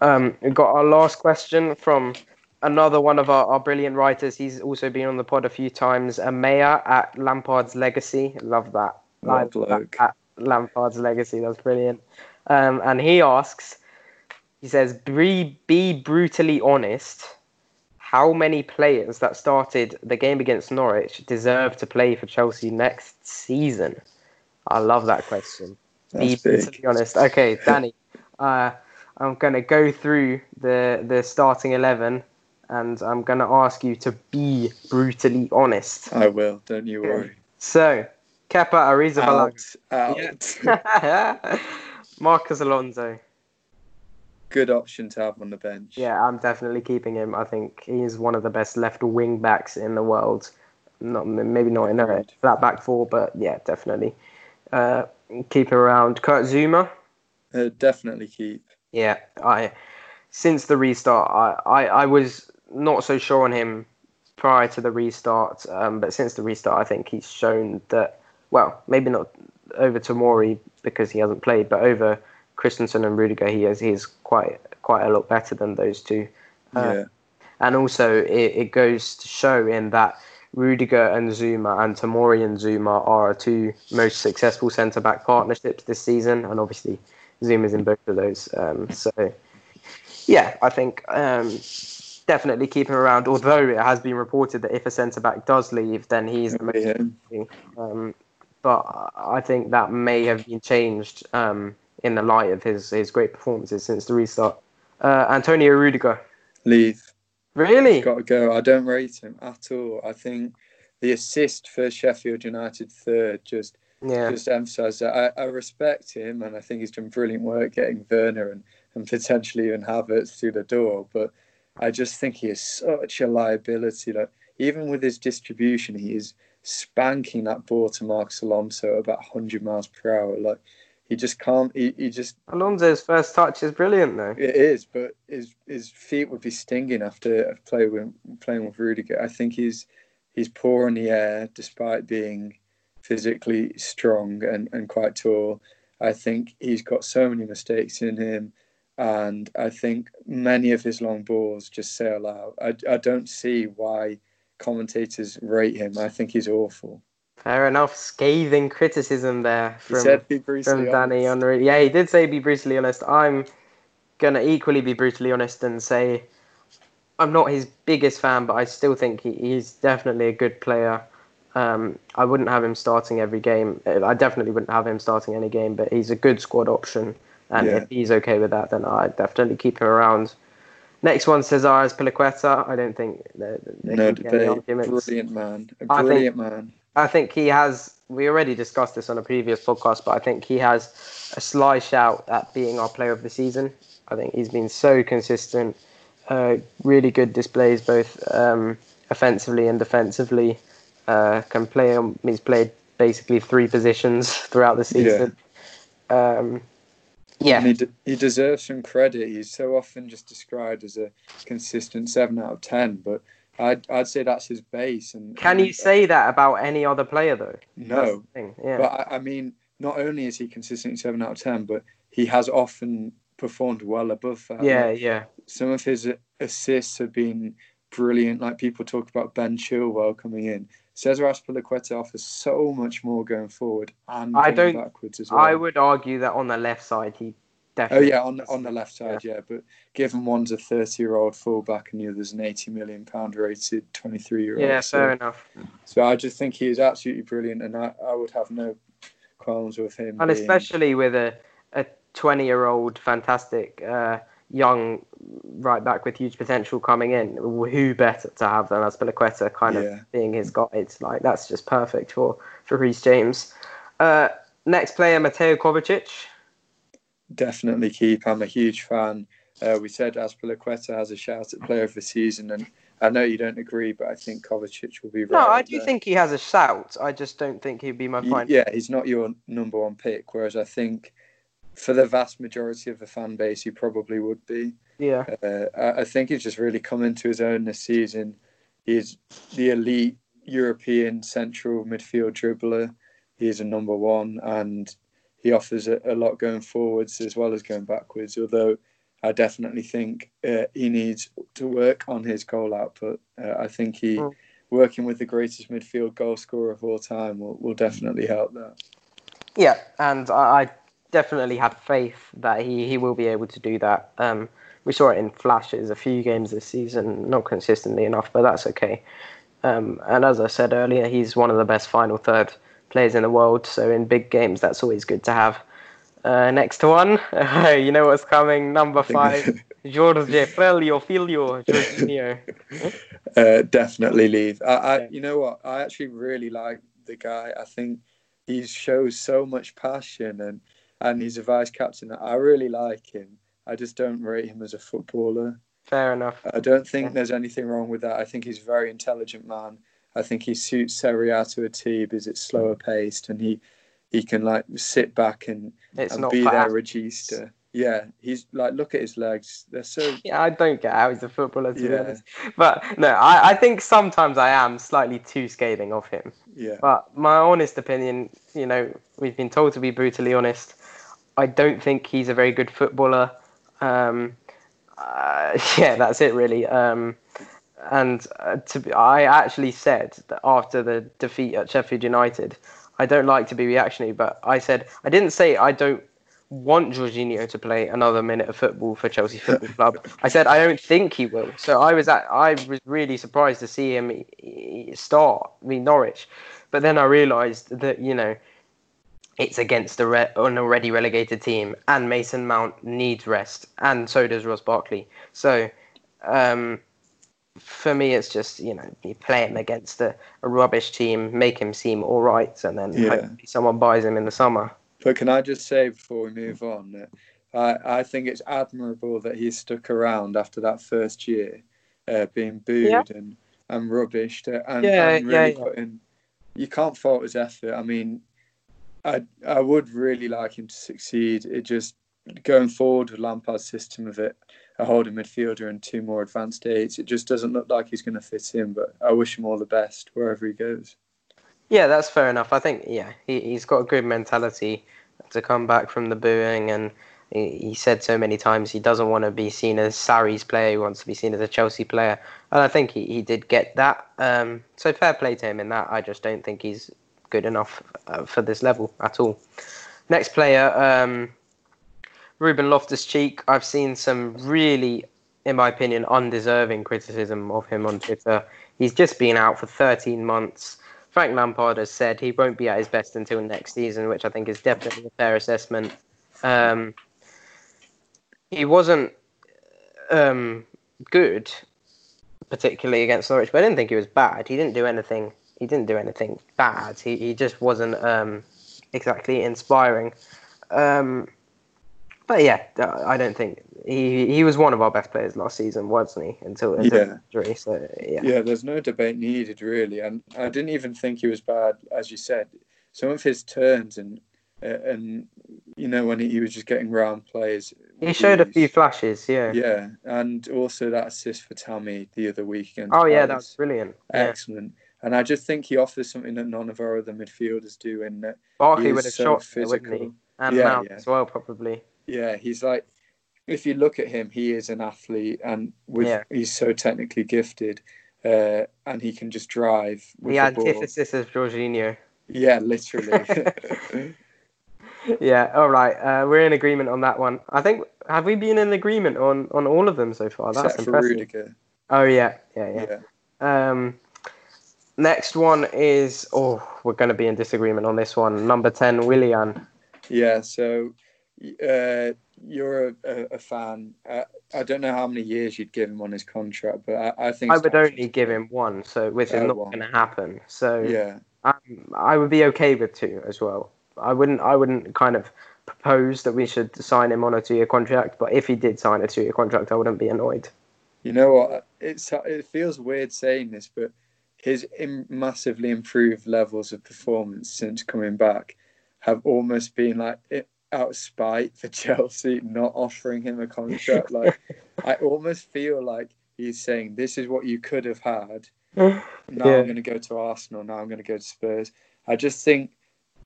Um, we got our last question from another one of our, our brilliant writers. He's also been on the pod a few times. Amaya at Lampard's Legacy. Love that. A love bloke. that, At Lampard's Legacy. That's brilliant. Um, and he asks, he says, be, be brutally honest. How many players that started the game against Norwich deserve to play for Chelsea next season? I love that question. Be big. brutally honest. Okay, Danny, uh, I'm going to go through the, the starting 11 and I'm going to ask you to be brutally honest. I will. Don't you worry. So, Kepa Arrizabalaga. Out, out. Marcos Alonso. Good option to have on the bench. Yeah, I'm definitely keeping him. I think he's one of the best left wing backs in the world. Not maybe not in a flat back four, but yeah, definitely. Uh, keep him around. Kurt Zouma. Uh, definitely keep. Yeah, I since the restart, I, I, I was not so sure on him prior to the restart, um, but since the restart, I think he's shown that. Well, maybe not over Tomori because he hasn't played, but over Christensen and Rudiger, he is he is quite quite a lot better than those two. Uh, yeah. And also, it, it goes to show in that Rudiger and Zouma and Tomori and Zouma are our two most successful centre back partnerships this season, and obviously Zouma's in both of those. Um, so, yeah, I think um, definitely keep him around. Although it has been reported that if a centre back does leave, then he's the most. Yeah. Um, but I think that may have been changed um, in the light of his, his great performances since the restart. Uh, Antonio Rudiger. Leave. Really? Got to go. I don't rate him at all. I think the assist for Sheffield United third just Yeah. just emphasise that I, I respect him and I think he's done brilliant work getting Werner and, and potentially even Havertz through the door. But I just think he is such a liability. Like even with his distribution, he is spanking that ball to Marcos Alonso at about 100 miles per hour. Like he just can't. He, he just Alonso's first touch is brilliant, though. it is, but his his feet would be stinging after playing with playing with Rudiger. I think he's he's poor in the air despite being physically strong and, and quite tall. I think he's got so many mistakes in him, and I think many of his long balls just sail out. I, I don't see why commentators rate him. I think he's awful. Fair enough. Scathing criticism there He from, said be brutally from Danny. Henry. Yeah, he did say be brutally honest. I'm gonna equally be brutally honest and say I'm not his biggest fan, but I still think he, he's definitely a good player. Um, I wouldn't have him starting every game. I definitely wouldn't have him starting any game, but he's a good squad option. And Yeah. if he's okay with that, then I definitely keep him around. Next one, Cesar Azpilicueta. I don't think there, there No can be any debate. Brilliant man. Think- brilliant man. I think he has. We already discussed this on a previous podcast, but I think he has a sly shout at being our player of the season. I think he's been so consistent, uh, really good displays both um, offensively and defensively. Uh, can play. He's played basically three positions throughout the season. Yeah. Um, yeah. And he, de- he deserves some credit. He's so often just described as a consistent seven out of ten, but I'd I'd say that's his base. And Can you say that about any other player though? No? Yeah. But I, I mean, not only is he consistently seven out of ten, but he has often performed well above that. yeah. Like, Yeah. some of his assists have been brilliant. Like people talk about Ben Chilwell coming in. Cesar Azpilicueta offers so much more going forward and I don't- backwards as well. I would argue that on the left side he definitely. Oh yeah, on on the left side, yeah. But given one's a thirty-year-old fullback and the other's an eighty million pound rated twenty-three-year-old, Yeah. so, Fair enough. so I just think he is absolutely brilliant, and I, I would have no qualms with him. and being- especially with a a 20 year old fantastic uh, young right back with huge potential coming in who better to have than Azpilicueta kind Yeah. of being his guide? like that's just perfect for for Reece James uh, next player Mateo Kovacic definitely keep. I'm a huge fan. Uh, we said Azpilicueta has a shout at Player of the Season, and I know you don't agree, but I think Kovacic will be right. no I do there. think he has a shout I just don't think he'd be my final Yeah, he's not your number one pick, whereas I think for the vast majority of the fan base, he probably would be. yeah Uh, I I think he's just really come into his own this season. He's the elite European central midfield dribbler. He's a number one, and he offers a, a lot going forwards as well as going backwards. Although I definitely think uh, he needs to work on his goal output. Uh, I think he, Mm. working with the greatest midfield goal scorer of all time, will, will definitely help that. Yeah, and I definitely have faith that he, he will be able to do that. Um, we saw it in flashes a few games this season, not consistently enough, but that's okay. Um, and as I said earlier, he's one of the best final third players in the world. So in big games, that's always good to have. Uh, next one, you know what's coming. Number five, Jorge Filio Filio Jorginho. uh, definitely leave. I, I, you know what? I actually really like the guy. I think he shows so much passion, and and he's a vice captain. I really like him. I just don't rate him as a footballer. Fair enough. I don't think Yeah. there's anything wrong with that. I think he's a very intelligent man. I think he suits Serie A to a T because it's slower mm. paced, and he he can like sit back and, It's and not be athletes. regista. Yeah, he's like look at his legs. They're so Yeah, I don't get how he's a footballer to be Yeah. honest. But no, I, I think sometimes I am slightly too scathing of him. yeah. But my honest opinion, you know, we've been told to be brutally honest. I don't think he's a very good footballer. Um, uh, yeah, that's it really. Um, and uh, to be, I actually said that after the defeat at Sheffield United, I don't like to be reactionary, but I said I didn't say I don't want Jorginho to play another minute of football for Chelsea Football Club. I said I don't think he will. So I was at, I was really surprised to see him start. I mean Norwich, but then I realised that you know it's against a re- an already relegated team, and Mason Mount needs rest, and so does Ross Barkley. So. Um, for me, it's just you know you play him against a, a rubbish team, make him seem all right, and then Yeah. someone buys him in the summer. But can I just say before we move on that I, I think it's admirable that he stuck around after that first year, uh, being booed Yeah. and and rubbished uh, and, Yeah, and yeah, really yeah. putting. You can't fault his effort. I mean, I I would really like him to succeed. It just going forward with Lampard's system of it, a holding midfielder and two more advanced eights. It just doesn't look like he's going to fit in. But I wish him all the best wherever he goes. Yeah, that's fair enough. I think yeah, he he's got a good mentality to come back from the booing, and he, he said so many times he doesn't want to be seen as Sarri's player. He wants to be seen as a Chelsea player, and I think he, he did get that. Um, so fair play to him in that. I just don't think he's good enough uh, for this level at all. Next player, um, Ruben Loftus Cheek. I've seen some really, in my opinion, undeserving criticism of him on Twitter. He's just been out for 13 months. Frank Lampard has said he won't be at his best until next season, which I think is definitely a fair assessment. Um, he wasn't um, good, particularly against Norwich, but I didn't think he was bad. He didn't do anything. He didn't do anything bad. He he just wasn't um, exactly inspiring. Um, but yeah, I don't think he he was one of our best players last season, wasn't he? Until, until Yeah. injury. So yeah. Yeah, there's no debate needed really, and I didn't even think he was bad, as you said. Some of his turns and uh, and you know when he, was just getting round plays. He showed a few flashes, yeah. Yeah, and also that assist for Tammy the other week against. Oh yeah, that Palace. was brilliant. Yeah. And I just think he offers something that none of our other midfielders do. In that Barkley would have so shot, there, wouldn't he? physical. And Yeah, Mount yeah. as well, probably. Yeah, he's like, if you look at him, he is an athlete, and with Yeah. he's so technically gifted, uh, and he can just drive. With The the ball. antithesis of Jorginho. Yeah, literally. yeah, all right. Uh, we're in agreement on that one. I think have we been in agreement on, on all of them so far? That's Except for impressive. Rudiger. Oh yeah, yeah, yeah. Yeah. Um, next one is oh, we're going to be in disagreement on this one. Number ten, Willian. Yeah. So, uh, you're a, a, fan. Uh, I don't know how many years you'd give him on his contract, but I, I think I would only give him one, so with him Oh, not going to happen. So Yeah. um, I would be okay with two as well. I wouldn't. I wouldn't kind of propose that we should sign him on a two-year contract. But if he did sign a two-year contract, I wouldn't be annoyed. You know what? It's it feels weird saying this, but his Im- massively improved levels of performance since coming back have almost been like it, out of spite for Chelsea not offering him a contract. like I almost feel like he's saying, "This is what you could have had. Now Yeah. I'm going to go to Arsenal. Now I'm going to go to Spurs." I just think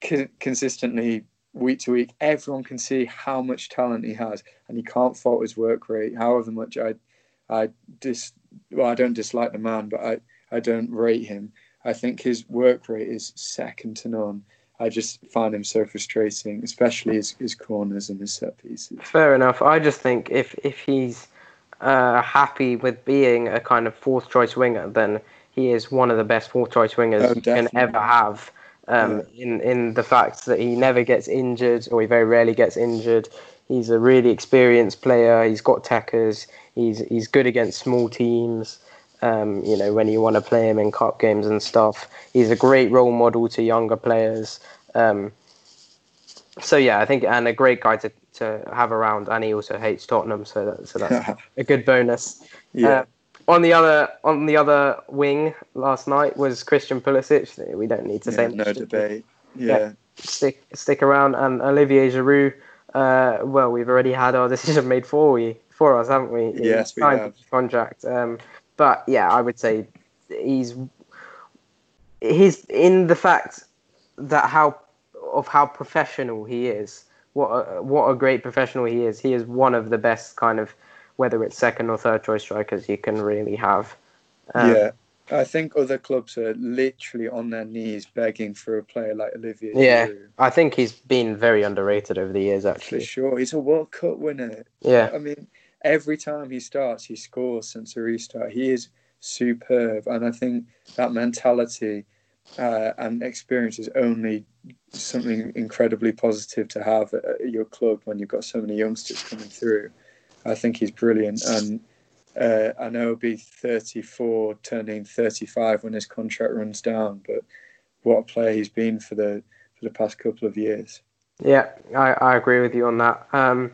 con- consistently. Week to week, everyone can see how much talent he has, and he can't fault his work rate. However much I I dis well, I don't dislike the man, but I, I don't rate him. I think his work rate is second to none. I just find him so frustrating, especially his, his corners and his set pieces. Fair enough. I just think if if he's uh, happy with being a kind of fourth choice winger, then he is one of the best fourth choice wingers Oh, you can ever have. Um, in in the fact that he never gets injured, or he very rarely gets injured. He's a really experienced player. He's got tackers. He's he's good against small teams. Um, you know when you want to play him in cup games and stuff. He's a great role model to younger players. Um, so yeah, I think and a great guy to, to have around, and he also hates Tottenham, so that, so that's a good bonus. yeah, Uh, on the other on the other wing last night was Christian Pulisic. We don't need to yeah, say no debate. Yeah. Yeah, Stick stick around, and Olivier Giroud. Uh, well, we've already had our decision made for we for us, haven't we? Yes, we signed have. Contract. Um, but yeah, I would say he's he's in the fact that how of how professional he is. What a, what a great professional he is. He is one of the best kind of whether it's second or third choice strikers you can really have. Um, yeah. I think other clubs are literally on their knees begging for a player like Olivier. Yeah, Giroud. I think he's been very underrated over the years, Actually, for actually. sure. He's a World Cup winner. Yeah, I mean, every time he starts, he scores since a restart. He is superb, and I think that mentality uh, and experience is only something incredibly positive to have at, your club when you've got so many youngsters coming through. I think he's brilliant, and uh, I know he'll be 34, turning 35 when his contract runs down. But what a player he's been for the for the past couple of years. yeah, I, I agree with you on that. Um,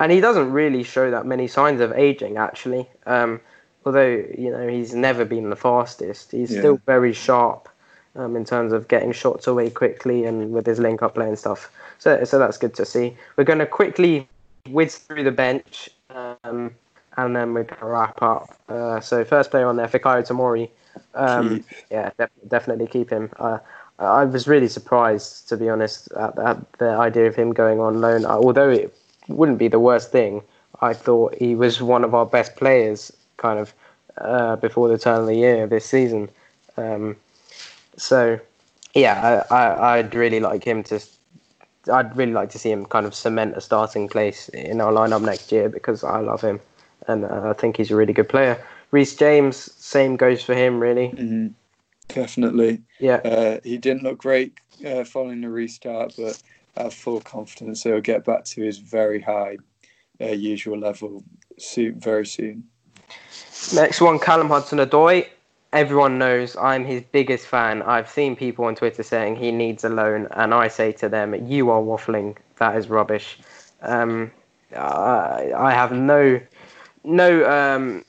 and he doesn't really show that many signs of aging, actually. Um, although you know he's never been the fastest, he's Yeah. still very sharp um, in terms of getting shots away quickly and with his link up play and stuff. So, so that's good to see. We're going to quickly whiz through the bench, um, and then we're going to wrap up. Uh, so first player on there, Fikayo Tomori. Um, yeah, def- definitely keep him. Uh, I was really surprised, to be honest, at, at the idea of him going on loan. Although it wouldn't be the worst thing, I thought he was one of our best players, kind of uh, before the turn of the year this season. Um, so, yeah, I, I'd really like him to. I'd really like to see him kind of cement a starting place in our lineup next year because I love him, and uh, I think he's a really good player. Reece James, same goes for him, really. hmm Definitely. Yeah, Uh, he didn't look great uh, following the restart, but have full confidence so he'll get back to his very high uh, usual level soon, very soon. Next one, Callum Hudson-Odoi. Everyone knows I'm his biggest fan. I've seen people on Twitter saying he needs a loan, and I say to them, "You are waffling. That is rubbish." Um, I, I have no, no, um,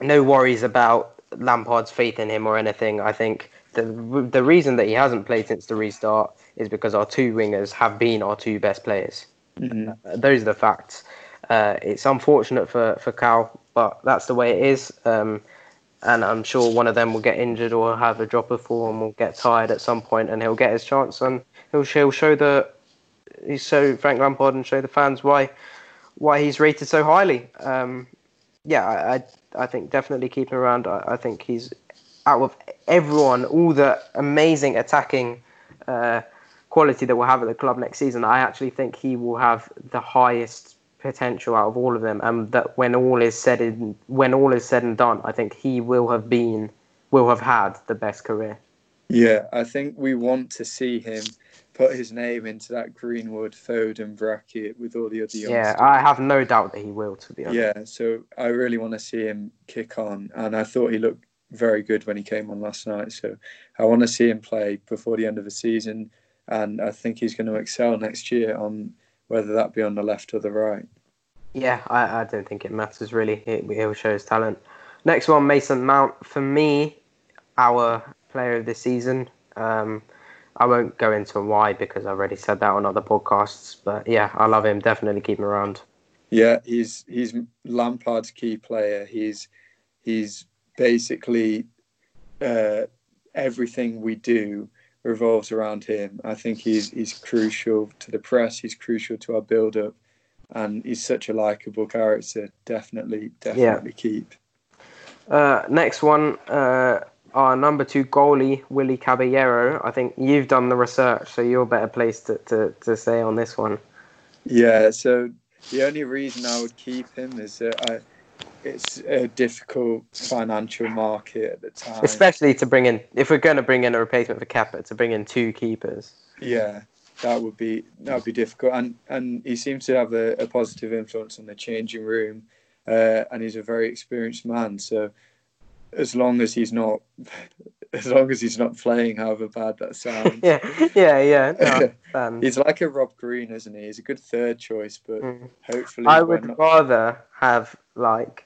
no worries about Lampard's faith in him or anything. I think the the reason that he hasn't played since the restart is because our two wingers have been our two best players. Mhm. Uh, those are the facts. Uh, it's unfortunate for, for Cal, but that's the way it is. Um, and I'm sure one of them will get injured or have a drop of form or get tired at some point, and he'll get his chance and he'll, he'll show the he'll show Frank Lampard and show the fans why why he's rated so highly. Um, yeah, I, I I think definitely keep him around. I, I think he's out of everyone, all the amazing attacking uh, quality that we'll have at the club next season. I actually think he will have the highest potential out of all of them, and that when all is said and when all is said and done, I think he will have been will have had the best career. Yeah, I think we want to see him put his name into that Greenwood Foden bracket with all the other youngsters. Yeah, I have no doubt that he will. To be honest. Yeah, so I really want to see him kick on, and I thought he looked very good when he came on last night. So I want to see him play before the end of the season, and I think he's going to excel next year on whether that be on the left or the right. Yeah, I, I don't think it matters really. It, he'll show his talent. Next one, Mason Mount. For me, our player of the season. Um, I won't go into why because I've already said that on other podcasts. But yeah, I love him. Definitely keep him around. Yeah, he's he's Lampard's key player. He's he's basically uh, everything we do revolves around him. I think he's he's crucial to the press. He's crucial to our build up, and he's such a likable character. Definitely, definitely keep. Uh, next one, uh, our number two goalie, Willy Caballero. I think you've done the research, so you're better placed to, to, to say on this one. Yeah. So the only reason I would keep him is that I, it's a difficult financial market at the time. Especially to bring in, if we're going to bring in a replacement for Kepa, to bring in two keepers. Yeah, that would be that would be difficult, and and he seems to have a, a positive influence on the changing room, uh, and he's a very experienced man. So as long as he's not, as long as he's not playing, however bad that sounds, yeah, yeah, yeah. No, um, he's like a Rob Green, isn't he? He's a good third choice, but mm. hopefully I would not- rather have like.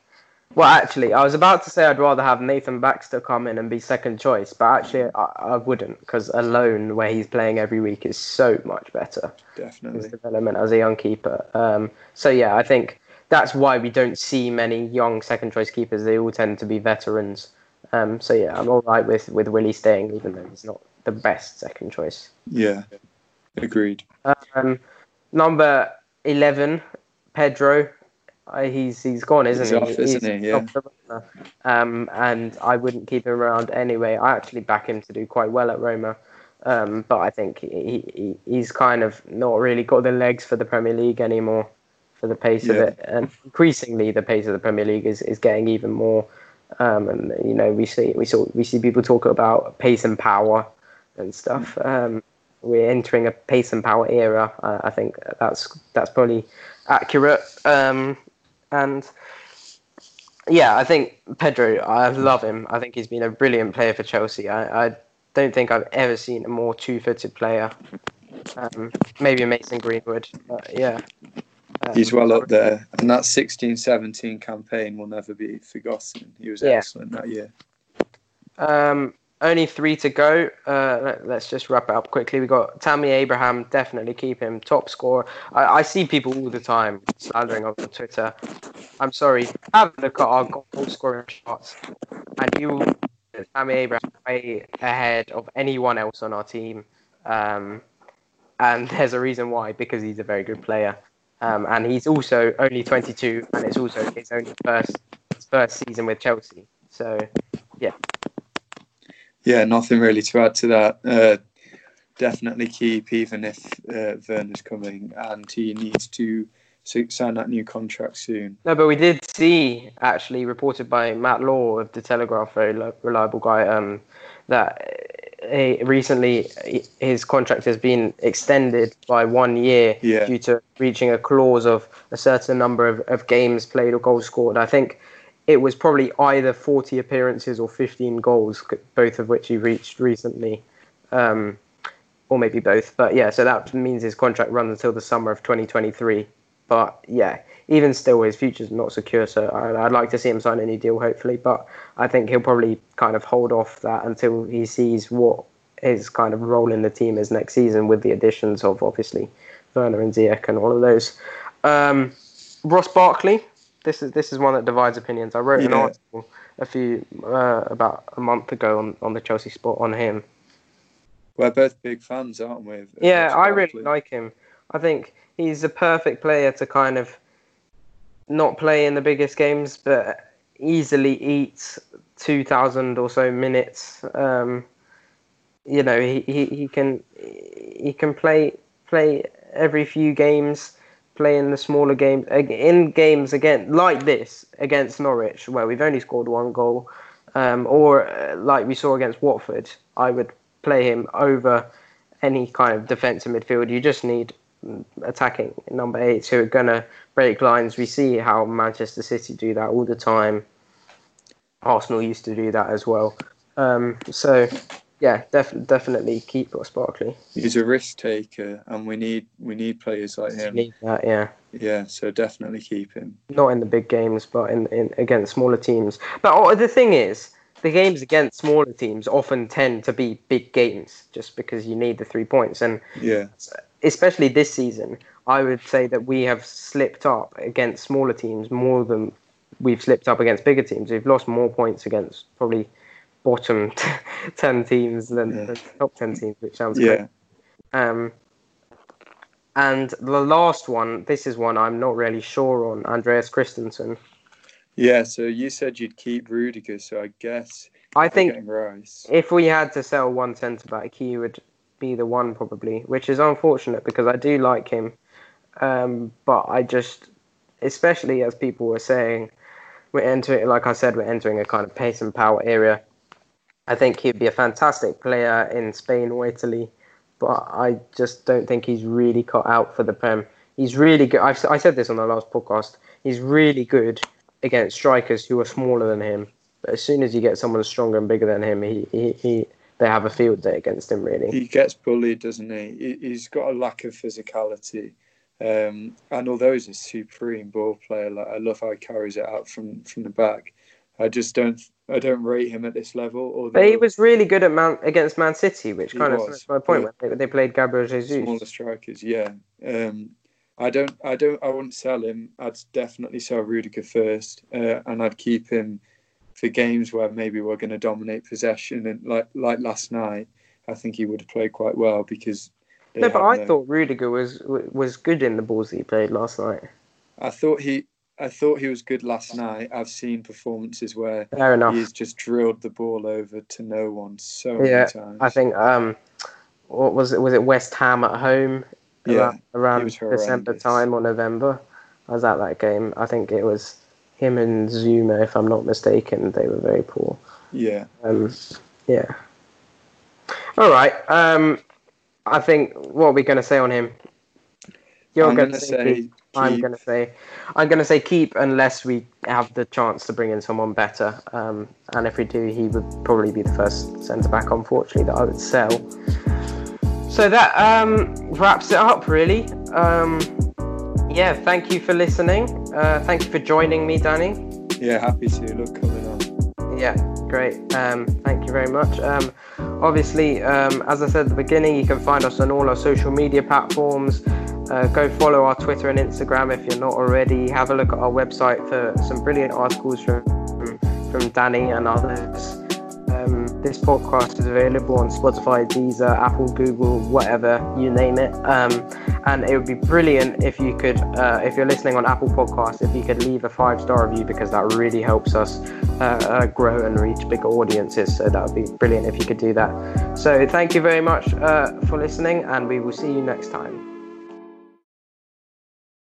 Well, actually, I was about to say I'd rather have Nathan Baxter come in and be second choice, but actually, I, I wouldn't because alone, where he's playing every week, is so much better. His definitely. development as a young keeper. Um, so yeah, I think that's why we don't see many young second choice keepers. They all tend to be veterans. Um, so yeah, I'm all right with with Willy staying, even though he's not the best second choice. Yeah, agreed. Um, number 11, Pedro. Uh, he's he's gone, isn't He's he? off, isn't he? Yeah. off the Roma. Um, and I wouldn't keep him around anyway. I actually back him to do quite well at Roma. Um, but I think he, he he's kind of not really got the legs for the Premier League anymore, for the pace of it. And increasingly, the pace of the Premier League is, is getting even more. Um, and you know, we see we saw we see people talk about pace and power and stuff. Um, we're entering a pace and power era. Uh, I think that's that's probably accurate. Um, and yeah, I think Pedro. I love him. I think he's been a brilliant player for Chelsea. I, I don't think I've ever seen a more two-footed player. Um, maybe Mason Greenwood, but yeah. Um, He's well up there, and that 16-17 campaign will never be forgotten. He was Yeah. excellent that year. Um, only three to go. Uh, let, us just wrap it up quickly. We got Tammy Abraham. Definitely keep him top scorer. I, I see people all the time slandering on Twitter. I'm sorry. Have a look at our goal scoring charts, and you Tammy Abraham way ahead of anyone else on our team. Um, and there's a reason why because he's a very good player. Um, and he's also only 22, and it's also his only first first season with Chelsea. So Yeah, nothing really to add to that. Uh, definitely keep, even if uh, Werner's coming, and he needs to sign that new contract soon. No, but we did see actually reported by Matt Law of the Telegraph, very lo- reliable guy, um, that uh, recently his contract has been extended by one year Yeah. due to reaching a clause of a certain number of, of games played or goals scored. I think it was probably either 40 appearances or 15 goals, both of which he reached recently. Um, or maybe both. But yeah, so that means his contract runs until the summer of 2023. But yeah, even still, his future's not secure. So I, I'd like to see him sign a new deal, hopefully. But I think he'll probably kind of hold off that until he sees what his kind of role in the team is next season, with the additions of obviously Werner and Ziyech and all of those. Um, Ross Barkley. This is this is one that divides opinions. I wrote an article a few uh, about a month ago on, on the Chelsea Spot on him. We're both big fans, aren't we? Yeah, I really like him. I think he's a perfect player to kind of not play in the biggest games, but easily eat 2,000 or so minutes. Um, you know, he, he, he can he can play play every few games, play in the smaller games, in games again like this against Norwich, where we've only scored one goal, um, or uh, like we saw against Watford. I would play him over any kind of defensive midfield. You just need mm, attacking number eights who are gonna break lines. We see how Manchester City do that all the time. Arsenal used to do that as well. Um, so yeah, def- definitely keep Ross Barkley. He's a risk taker, and we need we need players like him. need that, yeah. Yeah, so definitely keep him. Not in the big games, but in, in against smaller teams. But oh, the thing is, the games against smaller teams often tend to be big games, just because you need the three points. And Yeah, especially this season, I would say that we have slipped up against smaller teams more than we've slipped up against bigger teams. We've lost more points against probably bottom ten teams than, Yeah. than top ten teams, which sounds yeah. great. Um, and the last one, this is one I'm not really sure on. Andreas Christensen. Yeah, so you said you'd keep Rudiger, so I guess I think if we had to sell one centre back, he would be the one probably, which is unfortunate because I do like him. Um, but I just, especially as people were saying, we're entering, like I said, we're entering a kind of pace and power area. I think he'd be a fantastic player in Spain or Italy, but I just don't think he's really cut out for the Prem. He's really good. I've, I said this on the last podcast. He's really good against strikers who are smaller than him. But as soon as you get someone stronger and bigger than him, he, he, he they have a field day against him. Really, He gets bullied, doesn't he? He- He's got a lack of physicality. Um, and although he's a supreme ball player, like I love how he carries it out from, from the back. I just don't I don't rate him at this level. Although but he was really good at Man against Man City, which kind of was, that's my point. yeah. When they, they played Gabriel Jesus. smaller strikers, yeah. Um, I don't, I don't, I wouldn't sell him. I'd definitely sell Rudiger first, uh, and I'd keep him for games where maybe we're going to dominate possession. And like, like last night, I think he would have played quite well because. No, but I thought Rudiger was was good in the balls that he played last night. I thought he, I thought he was good last night. I've seen performances where Fair enough. he's just drilled the ball over to no one so Yeah, many times. I think um, what was it? Was it West Ham at home? Yeah, around, around December time or November. I was at that game. I think it was him and Zouma, if I'm not mistaken. They were very poor. yeah, Um, yeah. All right. Um, I think what are we going to say on him? You're going say say. Keep. I'm going to say. I'm to say keep unless we have the chance to bring in someone better. Um, and if we do, he would probably be the first centre back, unfortunately, that I would sell. So that um, wraps it up, really. Um, yeah. Thank you for listening. Uh, thank you for joining me, Danny. yeah, happy to look coming on. Yeah, great. Um, thank you very much. Um, obviously, um, as I said at the beginning, you can find us on all our social media platforms. Uh, go follow our Twitter and Instagram if you're not already. Have a look at our website for some brilliant articles from from, Danny and others. Um, this podcast is available on Spotify, Deezer, Apple, Google, whatever you name it. Um, and it would be brilliant if you could, uh, if you're listening on Apple Podcasts, if you could leave a five star review because that really helps us uh, uh, grow and reach bigger audiences. So that would be brilliant if you could do that. So thank you very much uh, for listening, and we will see you next time.